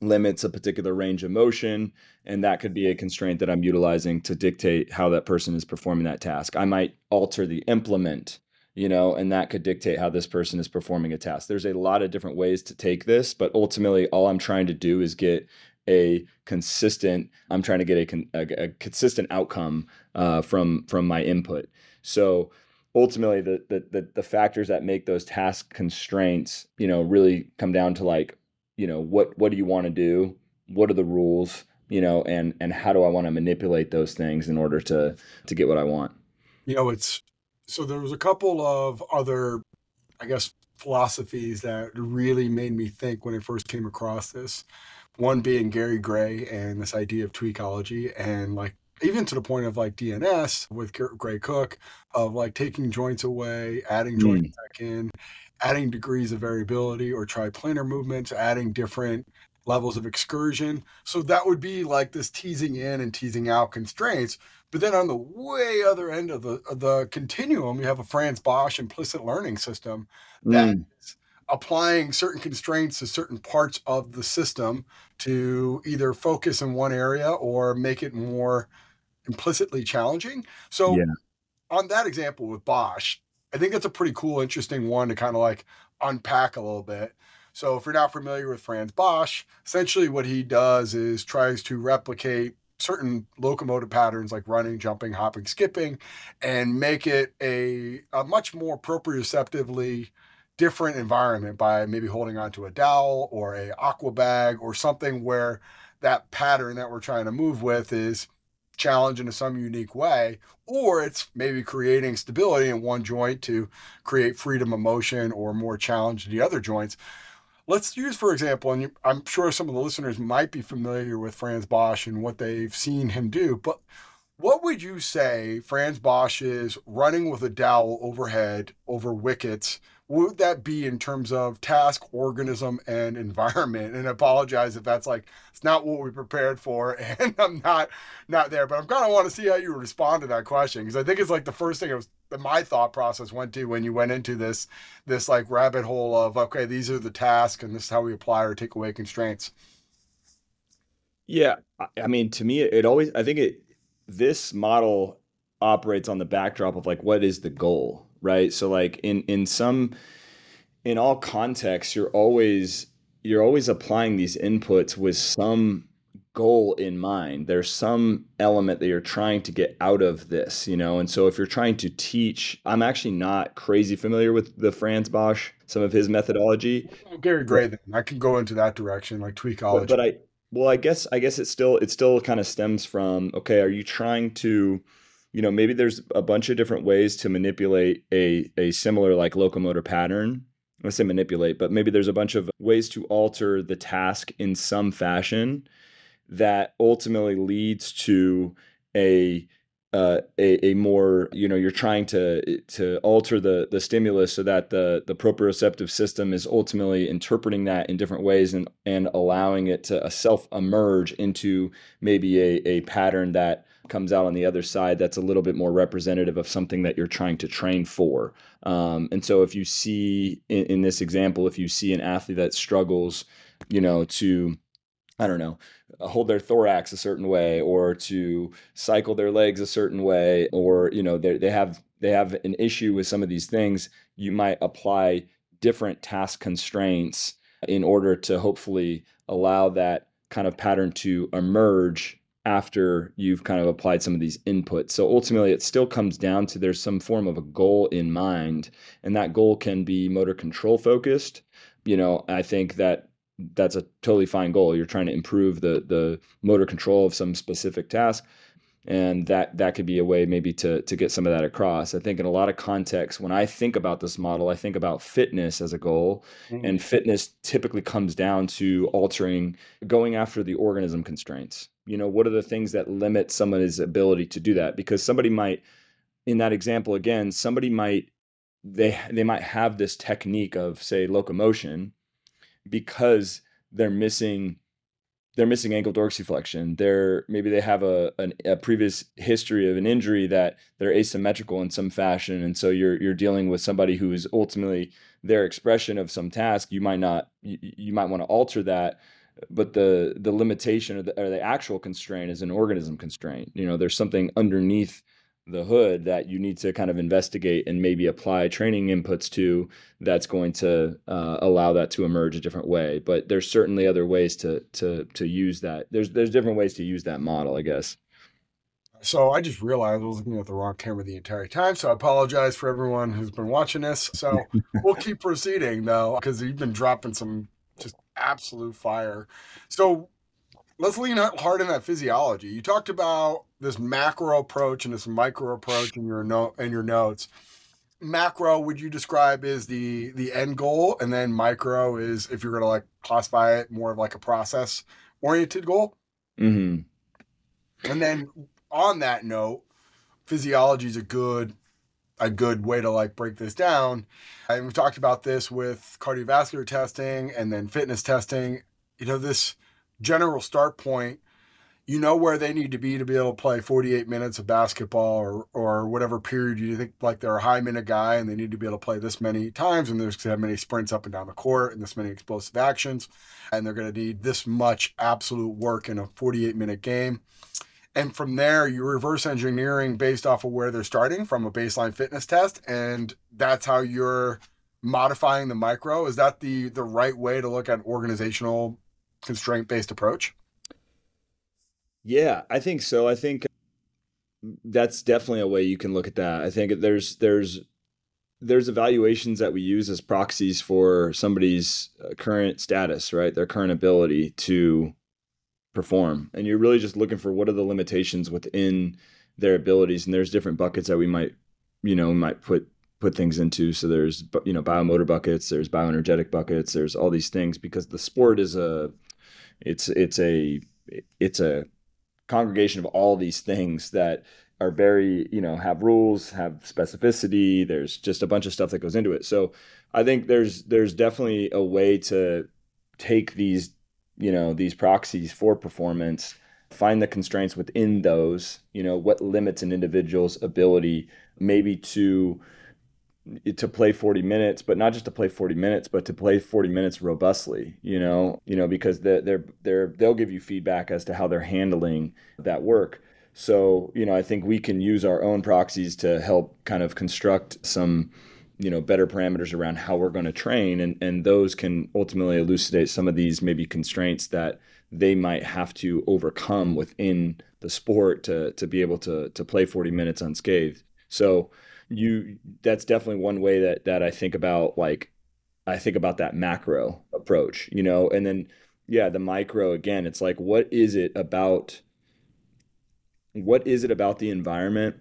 limits a particular range of motion and that could be a constraint that i'm utilizing to dictate how that person is performing that task i might alter the implement you know and that could dictate how this person is performing a task. There's a lot of different ways to take this but ultimately all i'm trying to do is get a consistent i'm trying to get a, a, a consistent outcome uh, from from my input. So ultimately the, the the the factors that make those task constraints you know really come down to like you know what what do you want to do? What are the rules? You know and and how do i want to manipulate those things in order to to get what i want? You know it's so there was a couple of other i guess philosophies that really made me think when i first came across this one being gary gray and this idea of tweakology and like even to the point of like DNS with Gray Cook of like taking joints away, adding joints mm. back in, adding degrees of variability or triplanar movements, adding different levels of excursion. So that would be like this teasing in and teasing out constraints. But then on the way other end of the of the continuum, you have a Frans Bosch implicit learning system that mm. is applying certain constraints to certain parts of the system to either focus in one area or make it more implicitly challenging. So yeah. on that example with Bosch, I think that's a pretty cool, interesting one to kind of like unpack a little bit. So, if you're not familiar with Frans Bosch, essentially what he does is tries to replicate certain locomotive patterns like running, jumping, hopping, skipping, and make it a, a much more proprioceptively different environment by maybe holding onto a dowel or a aqua bag or something where that pattern that we're trying to move with is challenged in some unique way, or it's maybe creating stability in one joint to create freedom of motion or more challenge in the other joints. Let's use, for example, and I'm sure some of the listeners might be familiar with Frans Bosch and what they've seen him do, but what would you say Frans Bosch is running with a dowel overhead over wickets would that be in terms of task, organism, and environment? And I apologize if that's like it's not what we prepared for, and I'm not not there. But I'm kind of want to see how you respond to that question because I think it's like the first thing I was my thought process went to when you went into this this like rabbit hole of okay, these are the tasks, and this is how we apply or take away constraints. Yeah, I mean, to me, it always I think it this model operates on the backdrop of like what is the goal right? So like in in some in all contexts, you're always you're always applying these inputs with some goal in mind. There's some element that you're trying to get out of this, you know. And so if you're trying to teach, I'm actually not crazy familiar with the Frans Bosch, some of his methodology. Oh, Gary Gray, then I can go into that direction, like tweakology. But, but I well, I guess I guess it still it still kind of stems from okay, are you trying to you know maybe there's a bunch of different ways to manipulate a a similar like locomotor pattern let's say manipulate but maybe there's a bunch of ways to alter the task in some fashion that ultimately leads to a uh, a, a more you know you're trying to to alter the the stimulus so that the the proprioceptive system is ultimately interpreting that in different ways and and allowing it to self emerge into maybe a, a pattern that comes out on the other side that's a little bit more representative of something that you're trying to train for. Um, and so if you see in, in this example, if you see an athlete that struggles, you know, to I don't know, Uh, hold their thorax a certain way or to cycle their legs a certain way or you know they they have they have an issue with some of these things, you might apply different task constraints in order to hopefully allow that kind of pattern to emerge after you've kind of applied some of these inputs. So ultimately, it still comes down to there's some form of a goal in mind, and that goal can be motor control focused. You know, I think that that's a totally fine goal. You're trying to improve the the motor control of some specific task. and that that could be a way maybe to to get some of that across i think in a lot of contexts when i think about this model i think about fitness as a goal mm-hmm. and fitness typically comes down to altering going after the organism constraints you know what are the things that limit somebody's ability to do that because somebody might in that example again somebody might they they might have this technique of say locomotion because they're missing they're missing ankle dorsiflexion. They're maybe they have a an, a previous history of an injury that they're asymmetrical in some fashion, and so you're you're dealing with somebody who is ultimately their expression of some task. You might not you, you might want to alter that, but the the limitation or the, or the actual constraint is an organism constraint. You know, there's something underneath the hood that you need to kind of investigate and maybe apply training inputs to that's going to uh, allow that to emerge a different way but there's certainly other ways to to to use that there's there's different ways to use that model i guess so I just realized I was looking at the wrong camera the entire time. So I apologize for everyone who's been watching this. So we'll keep proceeding though, because you've been dropping some just absolute fire. So let's lean hard in that physiology. You talked about this macro approach and this micro approach in your note in your notes. Macro would you describe is the the end goal, and then micro is if you're gonna like classify it more of like a process oriented goal. Mm-hmm. And then on that note, physiology is a good a good way to like break this down. And we've talked about this with cardiovascular testing and then fitness testing. You know, this general start point you know where they need to be to be able to play 48 minutes of basketball or or whatever period you think like they're a high minute guy and they need to be able to play this many times and there's have many sprints up and down the court and this many explosive actions and they're going to need this much absolute work in a 48 minute game. And from there you reverse engineering based off of where they're starting from a baseline fitness test and that's how you're modifying the micro. Is that the the right way to look at organizational constraint based approach yeah, I think so. I think that's definitely a way you can look at that. I think there's there's there's evaluations that we use as proxies for somebody's uh, current status, right? Their current ability to perform. And you're really just looking for what are the limitations within their abilities and there's different buckets that we might you know, might put put things into. So there's you know, biomotor buckets, there's bioenergetic buckets, there's all these things because the sport is a it's it's a it's a congregation of all these things that are very, you know, have rules, have specificity. There's just a bunch of stuff that goes into it. So I think there's there's definitely a way to take these, you know, these proxies for performance, find the constraints within those, you know, what limits an individual's ability maybe to to play 40 minutes but not just to play 40 minutes but to play 40 minutes robustly you know you know because they're, they're they're they'll give you feedback as to how they're handling that work. So you know i think we can use our own proxies to help kind of construct some you know better parameters around how we're going to train and and those can ultimately elucidate some of these maybe constraints that they might have to overcome within the sport to to be able to to play 40 minutes unscathed. So you that's definitely one way that that I think about like I think about that macro approach, you know, and then yeah, the micro again, it's like what is it about what is it about the environment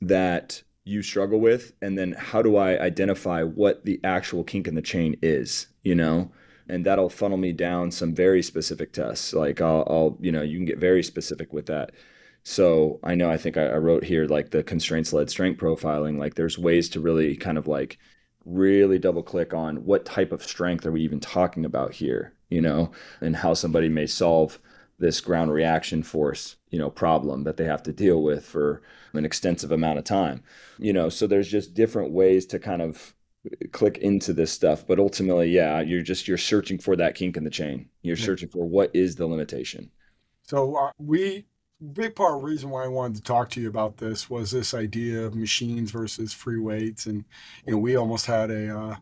that you struggle with and then how do I identify what the actual kink in the chain is, you know? And that'll funnel me down some very specific tests. Like I'll, I'll you know, you can get very specific with that. So I know I think I, I wrote here like the constraints led strength profiling. Like there's ways to really kind of like really double click on what type of strength are we even talking about here, you know, and how somebody may solve this ground reaction force, you know, problem that they have to deal with for an extensive amount of time. You know, so there's just different ways to kind of click into this stuff, but ultimately, yeah, you're just you're searching for that kink in the chain. You're searching for what is the limitation. So uh, we big part of the reason why I wanted to talk to you about this was this idea of machines versus free weights, and you know we almost had a uh,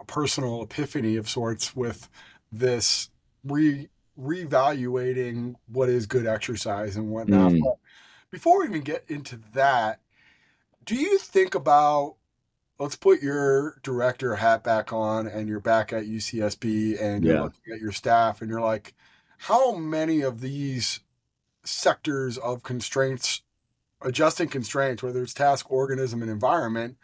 a personal epiphany of sorts with this re reevaluating what is good exercise and whatnot. Mm. Before we even get into that, do you think about let's put your director hat back on and you're back at UCSB and you're looking at your staff and you're like, how many of these sectors of constraints, adjusting constraints, whether it's task, organism, and environment,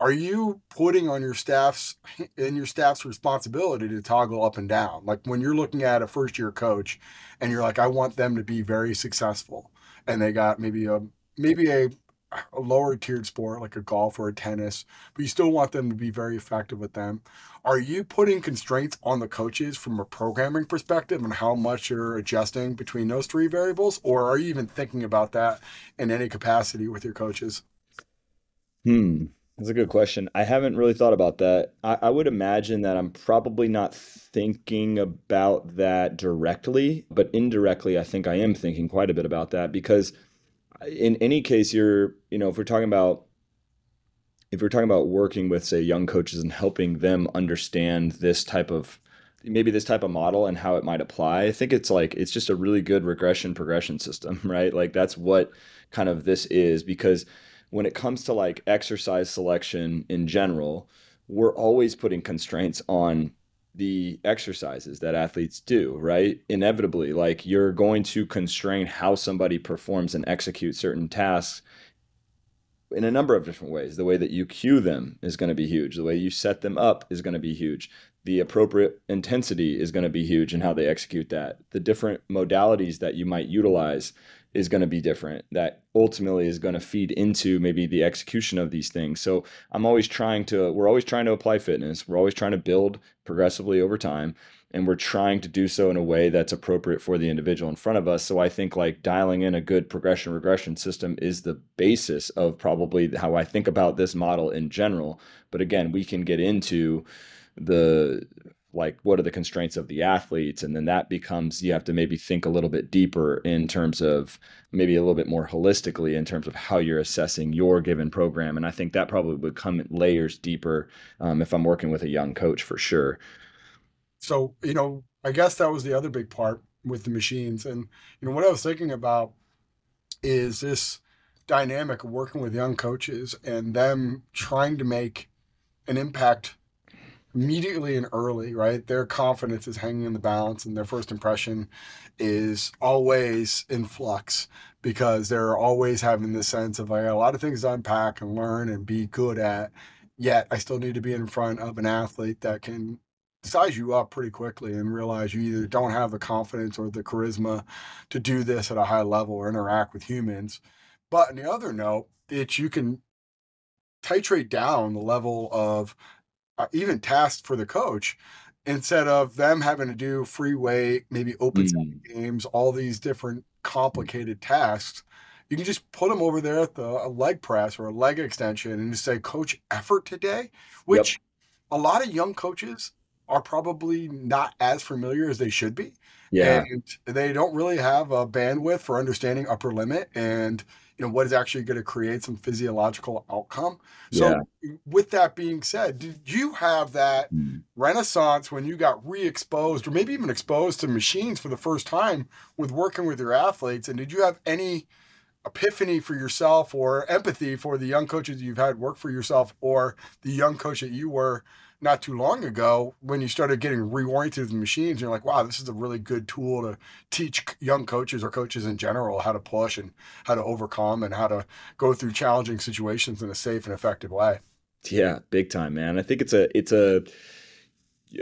are you putting on your staff's in your staff's responsibility to toggle up and down? Like when you're looking at a first year coach and you're like, I want them to be very successful, and they got maybe a maybe a a lower tiered sport like a golf or a tennis, but you still want them to be very effective with them. Are you putting constraints on the coaches from a programming perspective and how much you're adjusting between those three variables? Or are you even thinking about that in any capacity with your coaches? Hmm. That's a good question. I haven't really thought about that. I, I would imagine that I'm probably not thinking about that directly, but indirectly, I think I am thinking quite a bit about that because in any case, you're, you know, if we're talking about if we're talking about working with say young coaches and helping them understand this type of maybe this type of model and how it might apply i think it's like it's just a really good regression progression system right? Like that's what kind of this is because when it comes to like exercise selection in general we're always putting constraints on the exercises that athletes do, right? Inevitably, like you're going to constrain how somebody performs and execute certain tasks in a number of different ways. The way that you cue them is going to be huge. The way you set them up is going to be huge. The appropriate intensity is going to be huge in how they execute that. The different modalities that you might utilize is going to be different. That ultimately is going to feed into maybe the execution of these things. So I'm always trying to, we're always trying to apply fitness. We're always trying to build progressively over time and we're trying to do so in a way that's appropriate for the individual in front of us. So I think like dialing in a good progression regression system is the basis of probably how I think about this model in general. But again, we can get into the like what are the constraints of the athletes? And then that becomes you have to maybe think a little bit deeper in terms of maybe a little bit more holistically in terms of how you're assessing your given program. And i think that probably would come layers deeper um, if i'm working with a young coach for sure. So you know i guess that was the other big part with the machines. And you know what i was thinking about is this dynamic of working with young coaches and them trying to make an impact immediately and early right their confidence is hanging in the balance and their first impression is always in flux because they're always having this sense of like a lot of things to unpack and learn and be good at yet i still need to be in front of an athlete that can size you up pretty quickly and realize you either don't have the confidence or the charisma to do this at a high level or interact with humans. But on the other note, it's you can titrate down the level of even tasks for the coach instead of them having to do free weight, maybe open mm. games, all these different complicated tasks. You can just put them over there at the leg press or a leg extension and just say, Coach, effort today, which yep. a lot of young coaches are probably not as familiar as they should be. Yeah. And they don't really have a bandwidth for understanding upper limit and you know what is actually going to create some physiological outcome. So yeah. with that being said, did you have that mm. renaissance when you got re-exposed or maybe even exposed to machines for the first time with working with your athletes and did you have any epiphany for yourself or empathy for the young coaches you've had work for yourself or the young coach that you were not too long ago when you started getting reoriented to the machines. You're like, wow, this is a really good tool to teach young coaches or coaches in general how to push and how to overcome and how to go through challenging situations in a safe and effective way. Yeah, big time, man. I think it's a it's a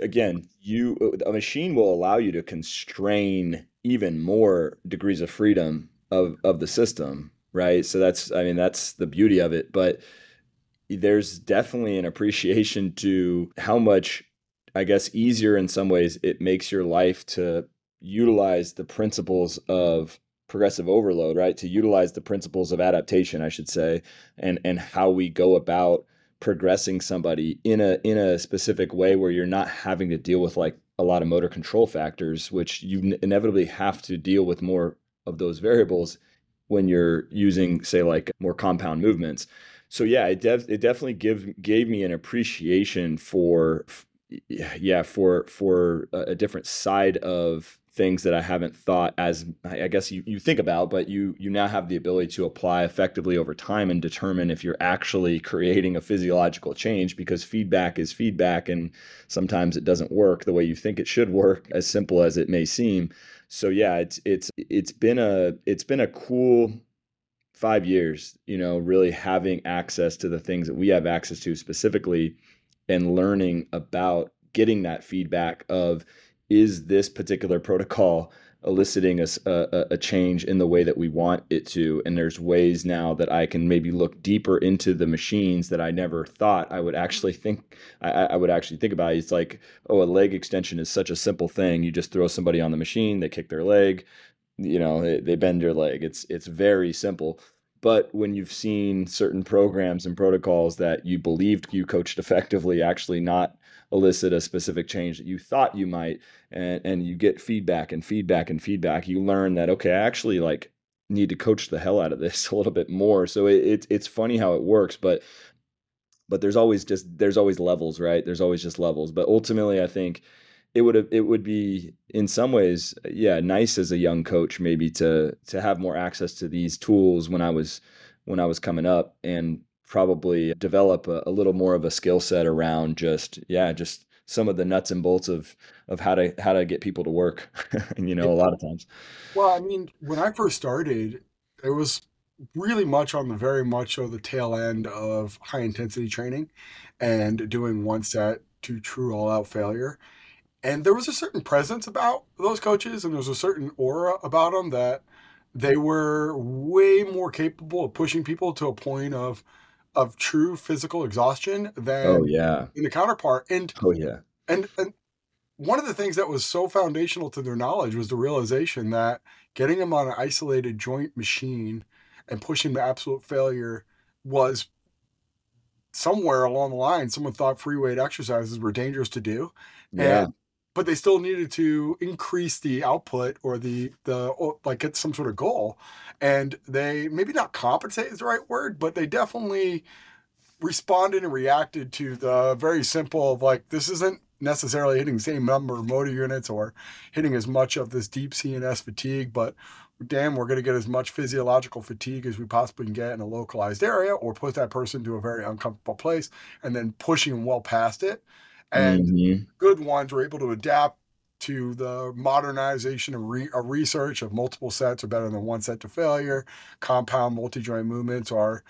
again, you a machine will allow you to constrain even more degrees of freedom of of the system, right? So that's I mean that's the beauty of it, but there's definitely an appreciation to how much, I guess, easier in some ways it makes your life to utilize the principles of progressive overload, right? To utilize the principles of adaptation, I should say, and and how we go about progressing somebody in a in a specific way where you're not having to deal with like a lot of motor control factors, which you inevitably have to deal with more of those variables when you're using, say, like more compound movements so yeah, it def- it definitely give gave me an appreciation for yeah for for a different side of things that I haven't thought as I guess you, you think about, but you you now have the ability to apply effectively over time and determine if you're actually creating a physiological change because feedback is feedback and sometimes it doesn't work the way you think it should work, as simple as it may seem. So yeah, it's it's it's been a it's been a cool five years, you know, really having access to the things that we have access to specifically and learning about getting that feedback of is this particular protocol eliciting a, a, a, change in the way that we want it to? And there's ways now that i can maybe look deeper into the machines that i never thought i would actually think i, I would actually think about. It's like oh a leg extension is such a simple thing. You just throw somebody on the machine they kick their leg you know they, they bend your leg. It's it's very simple. But when you've seen certain programs and protocols that you believed you coached effectively actually not elicit a specific change that you thought you might and and you get feedback and feedback and feedback you learn that okay i actually like need to coach the hell out of this a little bit more. So it, it it's funny how it works but but there's always just there's always levels right? There's always just levels. But ultimately i think it would have it would be in some ways yeah nice as a young coach maybe to to have more access to these tools when i was when i was coming up and probably develop a, a little more of a skill set around just yeah just some of the nuts and bolts of of how to how to get people to work you know a lot of times. Well i mean when i first started it was really much on the very much of the tail end of high intensity training and doing one set to true all out failure and there was a certain presence about those coaches and there was a certain aura about them that they were way more capable of pushing people to a point of of true physical exhaustion than oh yeah in the counterpart. And oh yeah, and and one of the things that was so foundational to their knowledge was the realization that getting them on an isolated joint machine and pushing to absolute failure was somewhere along the line someone thought free weight exercises were dangerous to do yeah. and but they still needed to increase the output or the the like get some sort of goal. And they maybe not compensate is the right word but they definitely responded and reacted to the very simple of like this isn't necessarily hitting the same number of motor units or hitting as much of this deep CNS fatigue but damn we're going to get as much physiological fatigue as we possibly can get in a localized area or put that person to a very uncomfortable place and then pushing well past it and mm-hmm. good ones were able to adapt to the modernization of, re- research of multiple sets are better than one set to failure. Compound multi-joint movements are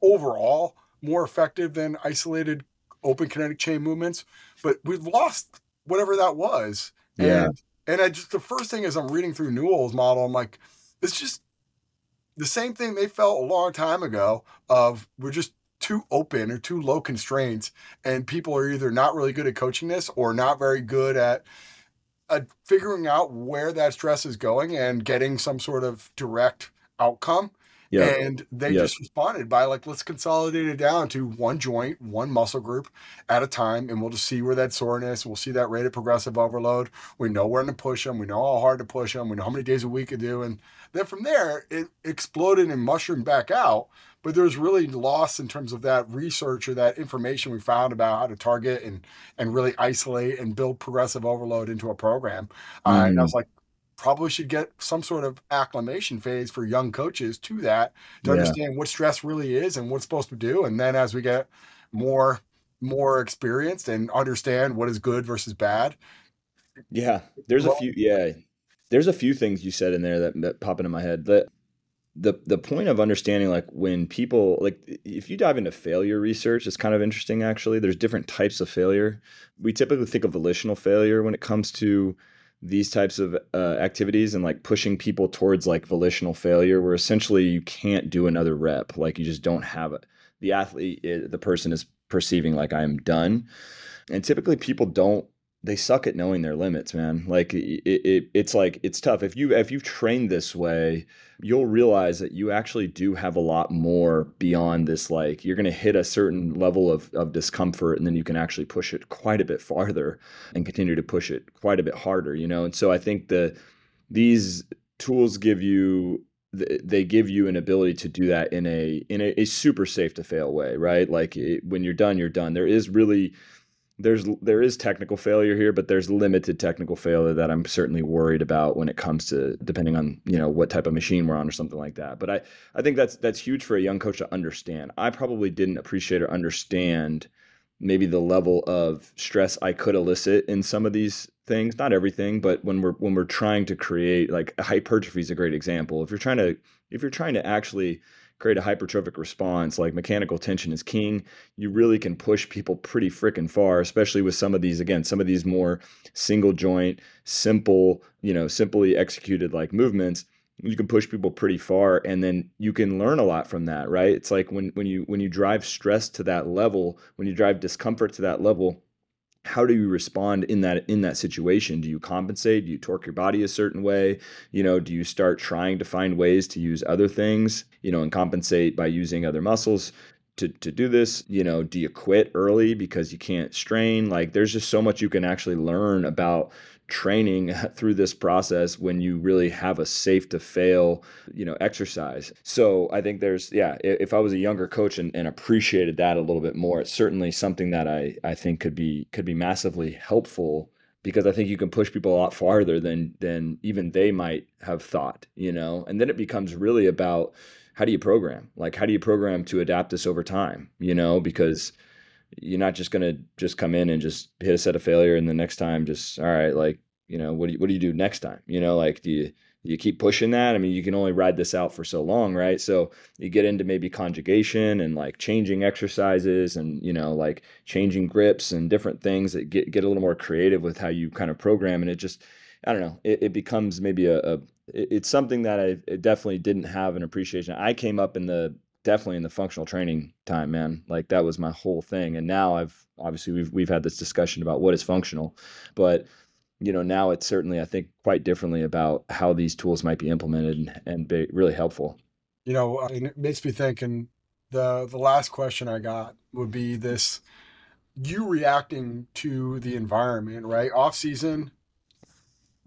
overall more effective than isolated open kinetic chain movements, but we've lost whatever that was. Yeah. And and I just the first thing is I'm reading through Newell's model, I'm like, it's just the same thing they felt a long time ago of we're just too open or too low constraints and people are either not really good at coaching this or not very good at uh, figuring out where that stress is going and getting some sort of direct outcome Yep. And they just responded by like, let's consolidate it down to one joint, one muscle group at a time, and we'll just see where that soreness. We'll see that rate of progressive overload. We know when to push them. We know how hard to push them. We know how many days a week to do, and then from there it exploded and mushroomed back out but there's really loss in terms of that research or that information we found about how to target and and really isolate and build progressive overload into a program. Mm. Uh, and I was mm. like, probably should get some sort of acclimation phase for young coaches to that to yeah. understand what stress really is and what's supposed to do. And then as we get more more experienced and understand what is good versus bad. Yeah, there's well, a few. Yeah, there's a few things you said in there that, that pop into my head. That the the point of understanding like when people like if you dive into failure research it's kind of interesting actually. There's different types of failure. We typically think of volitional failure when it comes to these types of uh, activities and like pushing people towards like volitional failure where essentially you can't do another rep. Like you just don't have it the athlete eh, the person is perceiving like i'm done. And typically people don't they suck at knowing their limits, man. Like it, it, it's like it's tough. If you if you've trained this way, you'll realize that you actually do have a lot more beyond this. Like you're going to hit a certain level of of discomfort, and then you can actually push it quite a bit farther and continue to push it quite a bit harder. You know, and so I think the these tools give you they give you an ability to do that in a in a, a super safe to fail way, right? Like it, when you're done, you're done. There is really there's there is technical failure here, but there's limited technical failure that I'm certainly worried about when it comes to depending on you know what type of machine we're on or something like that. But I I think that's that's huge for a young coach to understand. I probably didn't appreciate or understand maybe the level of stress I could elicit in some of these things. Not everything, but when we're when we're trying to create like hypertrophy is a great example. If you're trying to if you're trying to actually create a hypertrophic response, like mechanical tension is king, you really can push people pretty freaking far, especially with some of these, again, some of these more single joint, simple, you know, simply executed like movements you can push people pretty far and then you can learn a lot from that right? It's like when when you when you drive stress to that level when you drive discomfort to that level how do you respond in that in that situation? Do you compensate? Do you torque your body a certain way? You know do you start trying to find ways to use other things you know and compensate by using other muscles to, to do this? You know do you quit early because you can't strain? Like there's just so much you can actually learn about training through this process when you really have a safe to fail you know exercise so i think there's yeah if i was a younger coach and, and appreciated that a little bit more it's certainly something that i i think could be could be massively helpful because I think you can push people a lot farther than than even they might have thought, you know. And then it becomes really about how do you program? Like how do you program to adapt this over time, you know, because you're not just to just come in and just hit a set of failure and the next time just all right like you know what do you, what do you do next time? You know like do you do you keep pushing that? I mean you can only ride this out for so long right? So you get into maybe conjugation and like changing exercises and you know like changing grips and different things that get, get a little more creative with how you kind of program and it just i don't know it, it becomes maybe a, a it's something that i definitely didn't have an appreciation. I came up in the definitely in the functional training time, man. Like that was my whole thing. And now I've obviously we've we've had this discussion about what is functional, but you know now it's certainly I think quite differently about how these tools might be implemented and, and be really helpful. You know, it makes me think. And the the last question I got would be this: you reacting to the environment, right? Off season,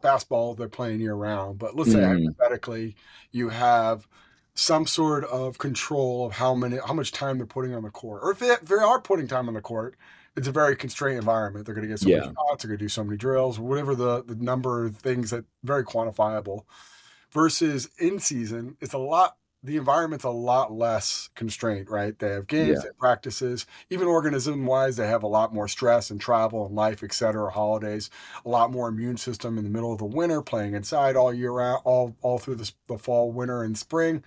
basketball they're playing year round, but let's say mm. hypothetically you have some sort of control of how many how much time they're putting on the court, or if they, if they are putting time on the court, it's a very constrained environment. They're going to get so yeah. many shots, they're going to do so many drills, whatever the the number of things that very quantifiable. Versus in season, it's a lot the environment's a lot less constrained, right? They have games, yeah. they have practices, even organism wise, they have a lot more stress and travel and life, et cetera, holidays, a lot more immune system in the middle of the winter, playing inside all year round, all, all through the, the fall, winter, and spring.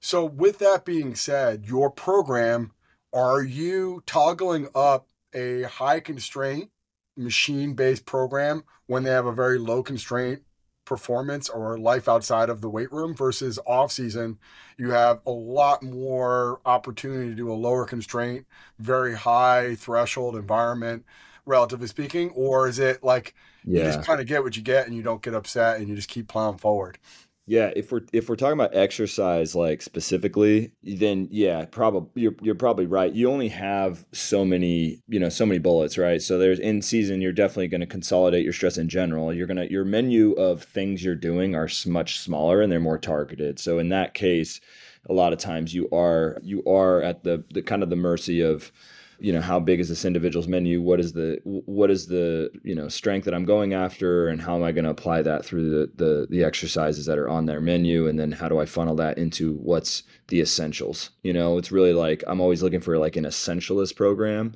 So, with that being said, your program, are you toggling up a high constraint machine based program when they have a very low constraint performance or life outside of the weight room versus off season you have a lot more opportunity to do a lower constraint very high threshold environment relatively speaking or is it like yeah. you just kind of get what you get and you don't get upset and you just keep plowing forward yeah, if we're if we're talking about exercise like specifically, then yeah, probably you're you're probably right. You only have so many, you know, so many bullets, right? So there's in season you're definitely going to consolidate your stress in general. You're going to your menu of things you're doing are much smaller and they're more targeted. So in that case, a lot of times you are you are at the the kind of the mercy of you know how big is this individual's menu? What is the what is the you know strength that i'm going after? And how am i going to apply that through the, the the exercises that are on their menu? And then how do i funnel that into what's the essentials? You know it's really like i'm always looking for like an essentialist program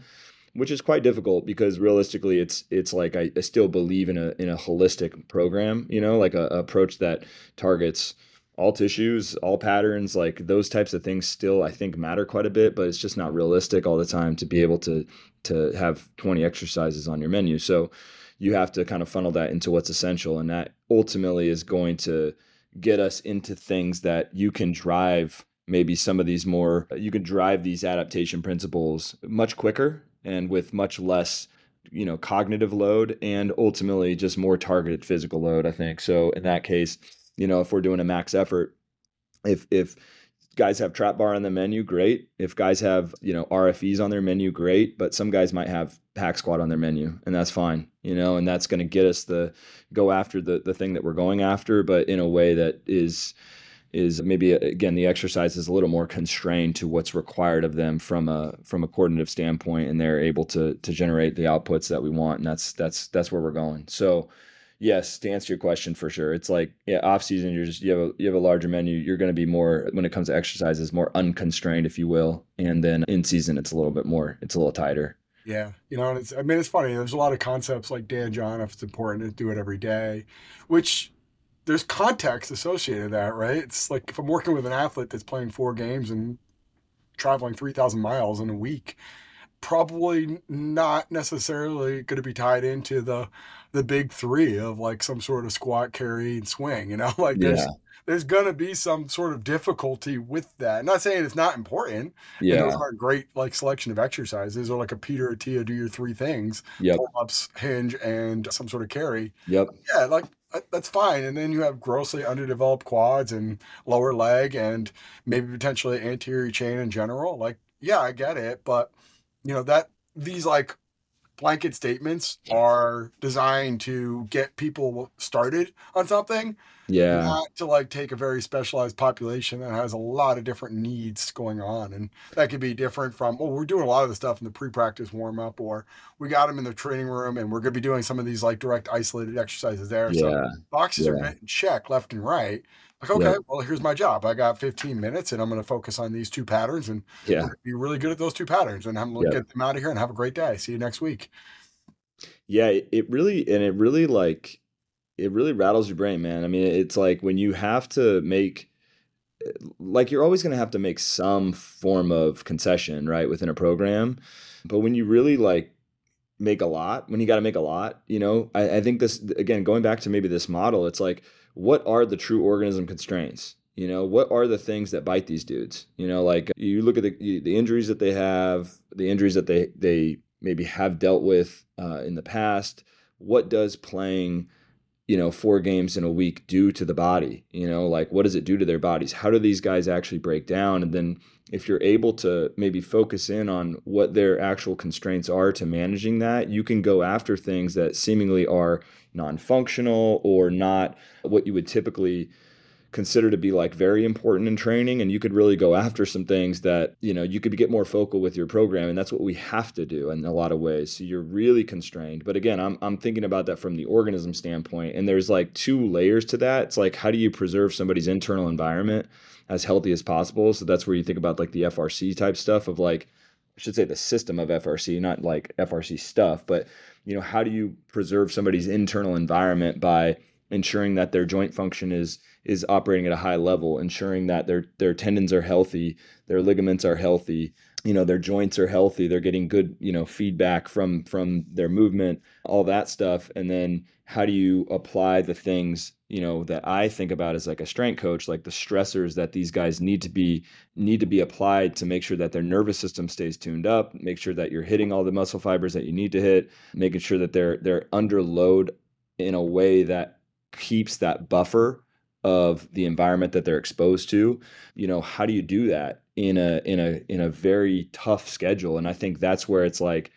which is quite difficult because realistically it's it's like I, I still believe in a in a holistic program you know like a, a approach that targets all tissues, all patterns, like those types of things still I think matter quite a bit, but it's just not realistic all the time to be able to to have 20 exercises on your menu. So you have to kind of funnel that into what's essential and that ultimately is going to get us into things that you can drive maybe some of these more you can drive these adaptation principles much quicker and with much less you know cognitive load and ultimately just more targeted physical load i think so in that case you know, if we're doing a max effort, if if guys have trap bar on the menu, great. If guys have, you know, RFEs on their menu, great. But some guys might have hack squat on their menu, and that's fine, you know, and that's going to get us the go after the the thing that we're going after, but in a way that is is maybe uh, again the exercise is a little more constrained to what's required of them from a from a coordinative standpoint and they're able to to generate the outputs that we want and that's that's that's where we're going so yes to answer your question for sure it's like yeah off season you're just you have a you have a larger menu you're going to be more when it comes to exercises more unconstrained if you will and then in season it's a little bit more it's a little tighter yeah, you know, and it's I mean it's funny. There's a lot of concepts like Dan John if it's important to do it every day, which there's context associated with that, right? It's like if I'm working with an athlete that's playing four games and traveling 3,000 miles in a week, probably not necessarily going to be tied into the the big three of like some sort of squat, carry, and swing. You know, like there's yeah. there's going to be some sort of difficulty with that. I'm not saying it's not important. Yeah, those are great like selection of exercises or like a Peter Attia do your three things: yep. pull ups, hinge, and some sort of carry. Yep. Yeah, like that's fine. And then you have grossly underdeveloped quads and lower leg and maybe potentially anterior chain in general. Like, yeah, I get it. But, you know, that these like blanket statements are designed to get people started on something yeah not to like take a very specialized population that has a lot of different needs going on and that could be different from well, we're doing a lot of the stuff in the pre-practice warm-up or we got them in the training room and we're going to be doing some of these like direct isolated exercises there yeah. so boxes yeah. are checked left and right like okay yeah. well here's my job i got 15 minutes and i'm going to focus on these two patterns and yeah be really good at those two patterns and i'm going to get them out of here and have a great day see you next week yeah it really and it really like it really rattles your brain, man. I mean, it's like when you have to make eh, like you're always going to have to make some form of concession, right, within a program. But when you really like make a lot, when you got to make a lot, you know, I, I think this again going back to maybe this model, it's like what are the true organism constraints? You know, what are the things that bite these dudes? You know, like you look at the the injuries that they have, the injuries that they they maybe have dealt with uh, in the past. What does playing you know, four games in a week do to the body? You know, like what does it do to their bodies? How do these guys actually break down? And then if you're able to maybe focus in on what their actual constraints are to managing that, you can go after things that seemingly are non functional or not what you would typically consider to be like very important in training and you could really go after some things that you know you could get more focal with your program and that's what we have to do in a lot of ways. So you're really constrained. But again i'm, I'm thinking about that from the organism standpoint and there's like two layers to that. It's like how do you preserve somebody's internal environment as healthy as possible? So that's where you think about like the frc type stuff of like i should say the system of frc not like frc stuff but you know how do you preserve somebody's internal environment by ensuring that their joint function is is operating at a high level, ensuring that their their tendons are healthy, their ligaments are healthy, you know, their joints are healthy, they're getting good, you know, feedback from from their movement, all that stuff. And then how do you apply the things, you know, that I think about as like a strength coach, like the stressors that these guys need to be need to be applied to make sure that their nervous system stays tuned up, make sure that you're hitting all the muscle fibers that you need to hit, making sure that they're they're under load in a way that keeps that buffer of the environment that they're exposed to you know how do you do that in a in a in a very tough schedule? And i think that's where it's like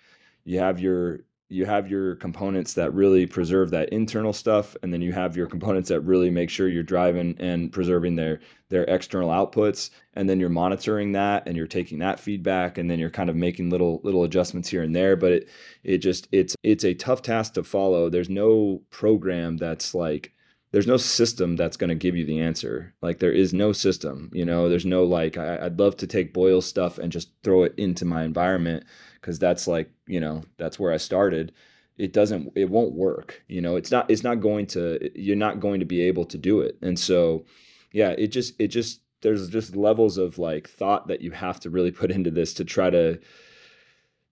you have your you have your components that really preserve that internal stuff and then you have your components that really make sure you're driving and preserving their their external outputs and then you're monitoring that and you're taking that feedback and then you're kind of making little little adjustments here and there. But it it just it's it's a tough task to follow. There's no program that's like there's no system that's going to give you the answer. Like there is no system, you know, there's no like, I, would love to take Boyle's stuff and just throw it into my environment because that's like, you know, that's where I started. It doesn't, it won't work. You know, it's not, it's not going to, you're not going to be able to do it. And so, yeah, it just, it just, there's just levels of like thought that you have to really put into this to try to,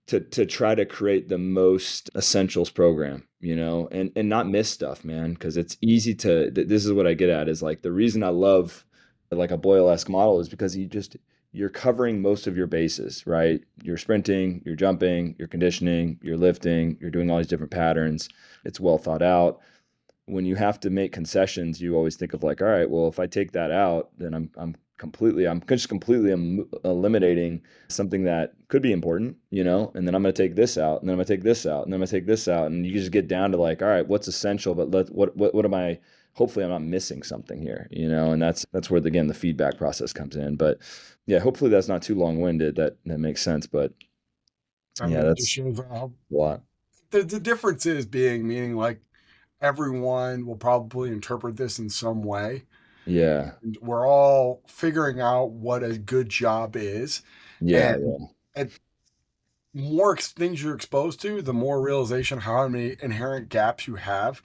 to to try to create the most essentials program you know and and not miss stuff man because it's easy to this is what i get at is like the reason i love like a boyle-esque model is because you just you're covering most of your bases right? You're sprinting you're jumping you're conditioning you're lifting you're doing all these different patterns. It's well thought out. When you have to make concessions you always think of like all right well if i take that out then i'm i'm completely i'm just completely eliminating something that could be important you know and then i'm going to take this out and then i'm going to take this out and then i'm going to take this out and you just get down to like all right what's essential but let what what, what am i hopefully I'm not missing something here, you know, and that's that's where again the feedback process comes in. But yeah, hopefully that's not too long winded. That that makes sense. But I yeah, that's uh, a lot. The the difference is being meaning like everyone will probably interpret this in some way. Yeah. And we're all figuring out what a good job is. Yeah. And, yeah. and more things you're exposed to, the more realization how many inherent gaps you have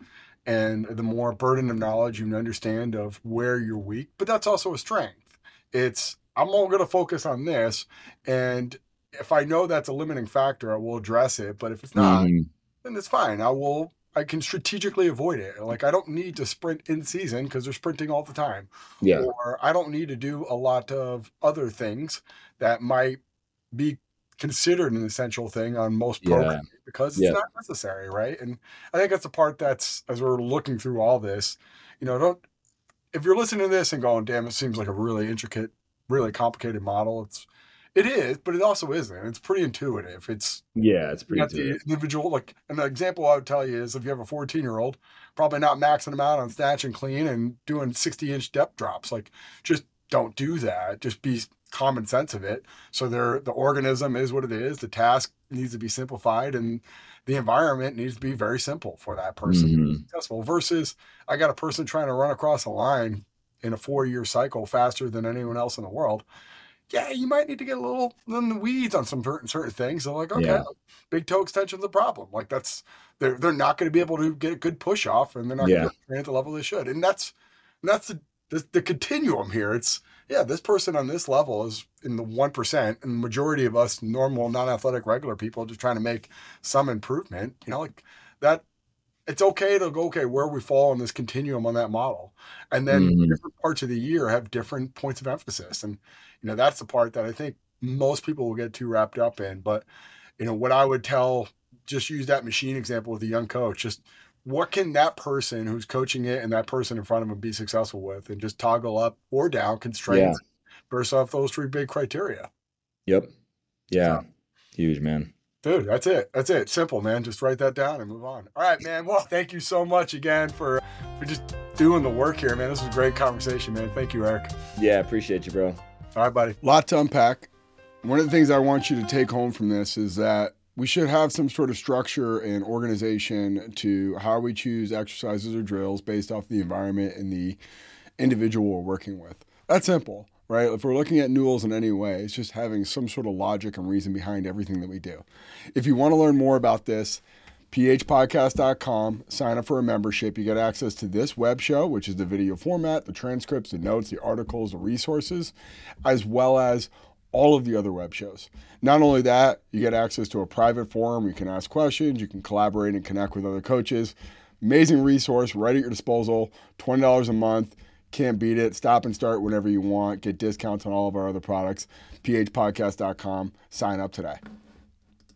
and the more burden of knowledge you understand of where you're weak. But that's also a strength. It's I'm all going to focus on this, and if I know that's a limiting factor, I will address it. But if it's not, mm-hmm. then it's fine. I will. I can strategically avoid it. Like I don't need to sprint in season because they're sprinting all the time. Yeah. Or I don't need to do a lot of other things that might be considered an essential thing on most programs yeah. because it's yeah. not necessary, right? And I think that's the part that's as we're looking through all this, you know, don't if you're listening to this and going, damn, it seems like a really intricate, really complicated model. It's it is, but it also isn't. It's pretty intuitive. It's yeah, it's pretty intuitive. The individual like an example I would tell you is if you have a 14 year old, probably not maxing them out on snatch and clean and doing 60 inch depth drops. Like just don't do that. Just be common sense of it. So there, the organism is what it is. The task needs to be simplified, and the environment needs to be very simple for that person mm-hmm. to be successful. Versus, I got a person trying to run across a line in a four-year cycle faster than anyone else in the world. Yeah, you might need to get a little in the weeds on some certain certain things. So like, okay, yeah. big toe extension's the problem. Like that's they're they're not going to be able to get a good push off, and they're not yeah. going at the level they should. And that's that's the, the the continuum here. It's yeah, this person on this level is in the 1%, and the majority of us normal, non athletic, regular people just trying to make some improvement. You know, like that, it's okay to go, okay, where we fall on this continuum on that model. And then mm-hmm. different parts of the year have different points of emphasis. And, you know, that's the part that I think most people will get too wrapped up in. But, you know, what I would tell, just use that machine example with a young coach, just what can that person who's coaching it and that person in front of them be successful with and just toggle up or down constraints yeah. versus off those three big criteria yep yeah so, huge man dude that's it that's it. Simple man. Just write that down and move on. All right man. Well thank you so much again for for just doing the work here man. This was a great conversation man. Thank you eric. Yeah appreciate you bro. All right buddy. Lot to unpack. One of the things i want you to take home from this is that we should have some sort of structure and organization to how we choose exercises or drills based off the environment and the individual we're working with. That's simple, right? If we're looking at Newell's in any way, it's just having some sort of logic and reason behind everything that we do. If you want to learn more about this, phpodcast.com, sign up for a membership. You get access to this web show, which is the video format, the transcripts, the notes, the articles, the resources, as well as all of the other web shows. Not only that, you get access to a private forum. You can ask questions, you can collaborate and connect with other coaches. Amazing resource right at your disposal. $20 a month. Can't beat it. Stop and start whenever you want. Get discounts on all of our other products. phpodcast.com. Sign up today.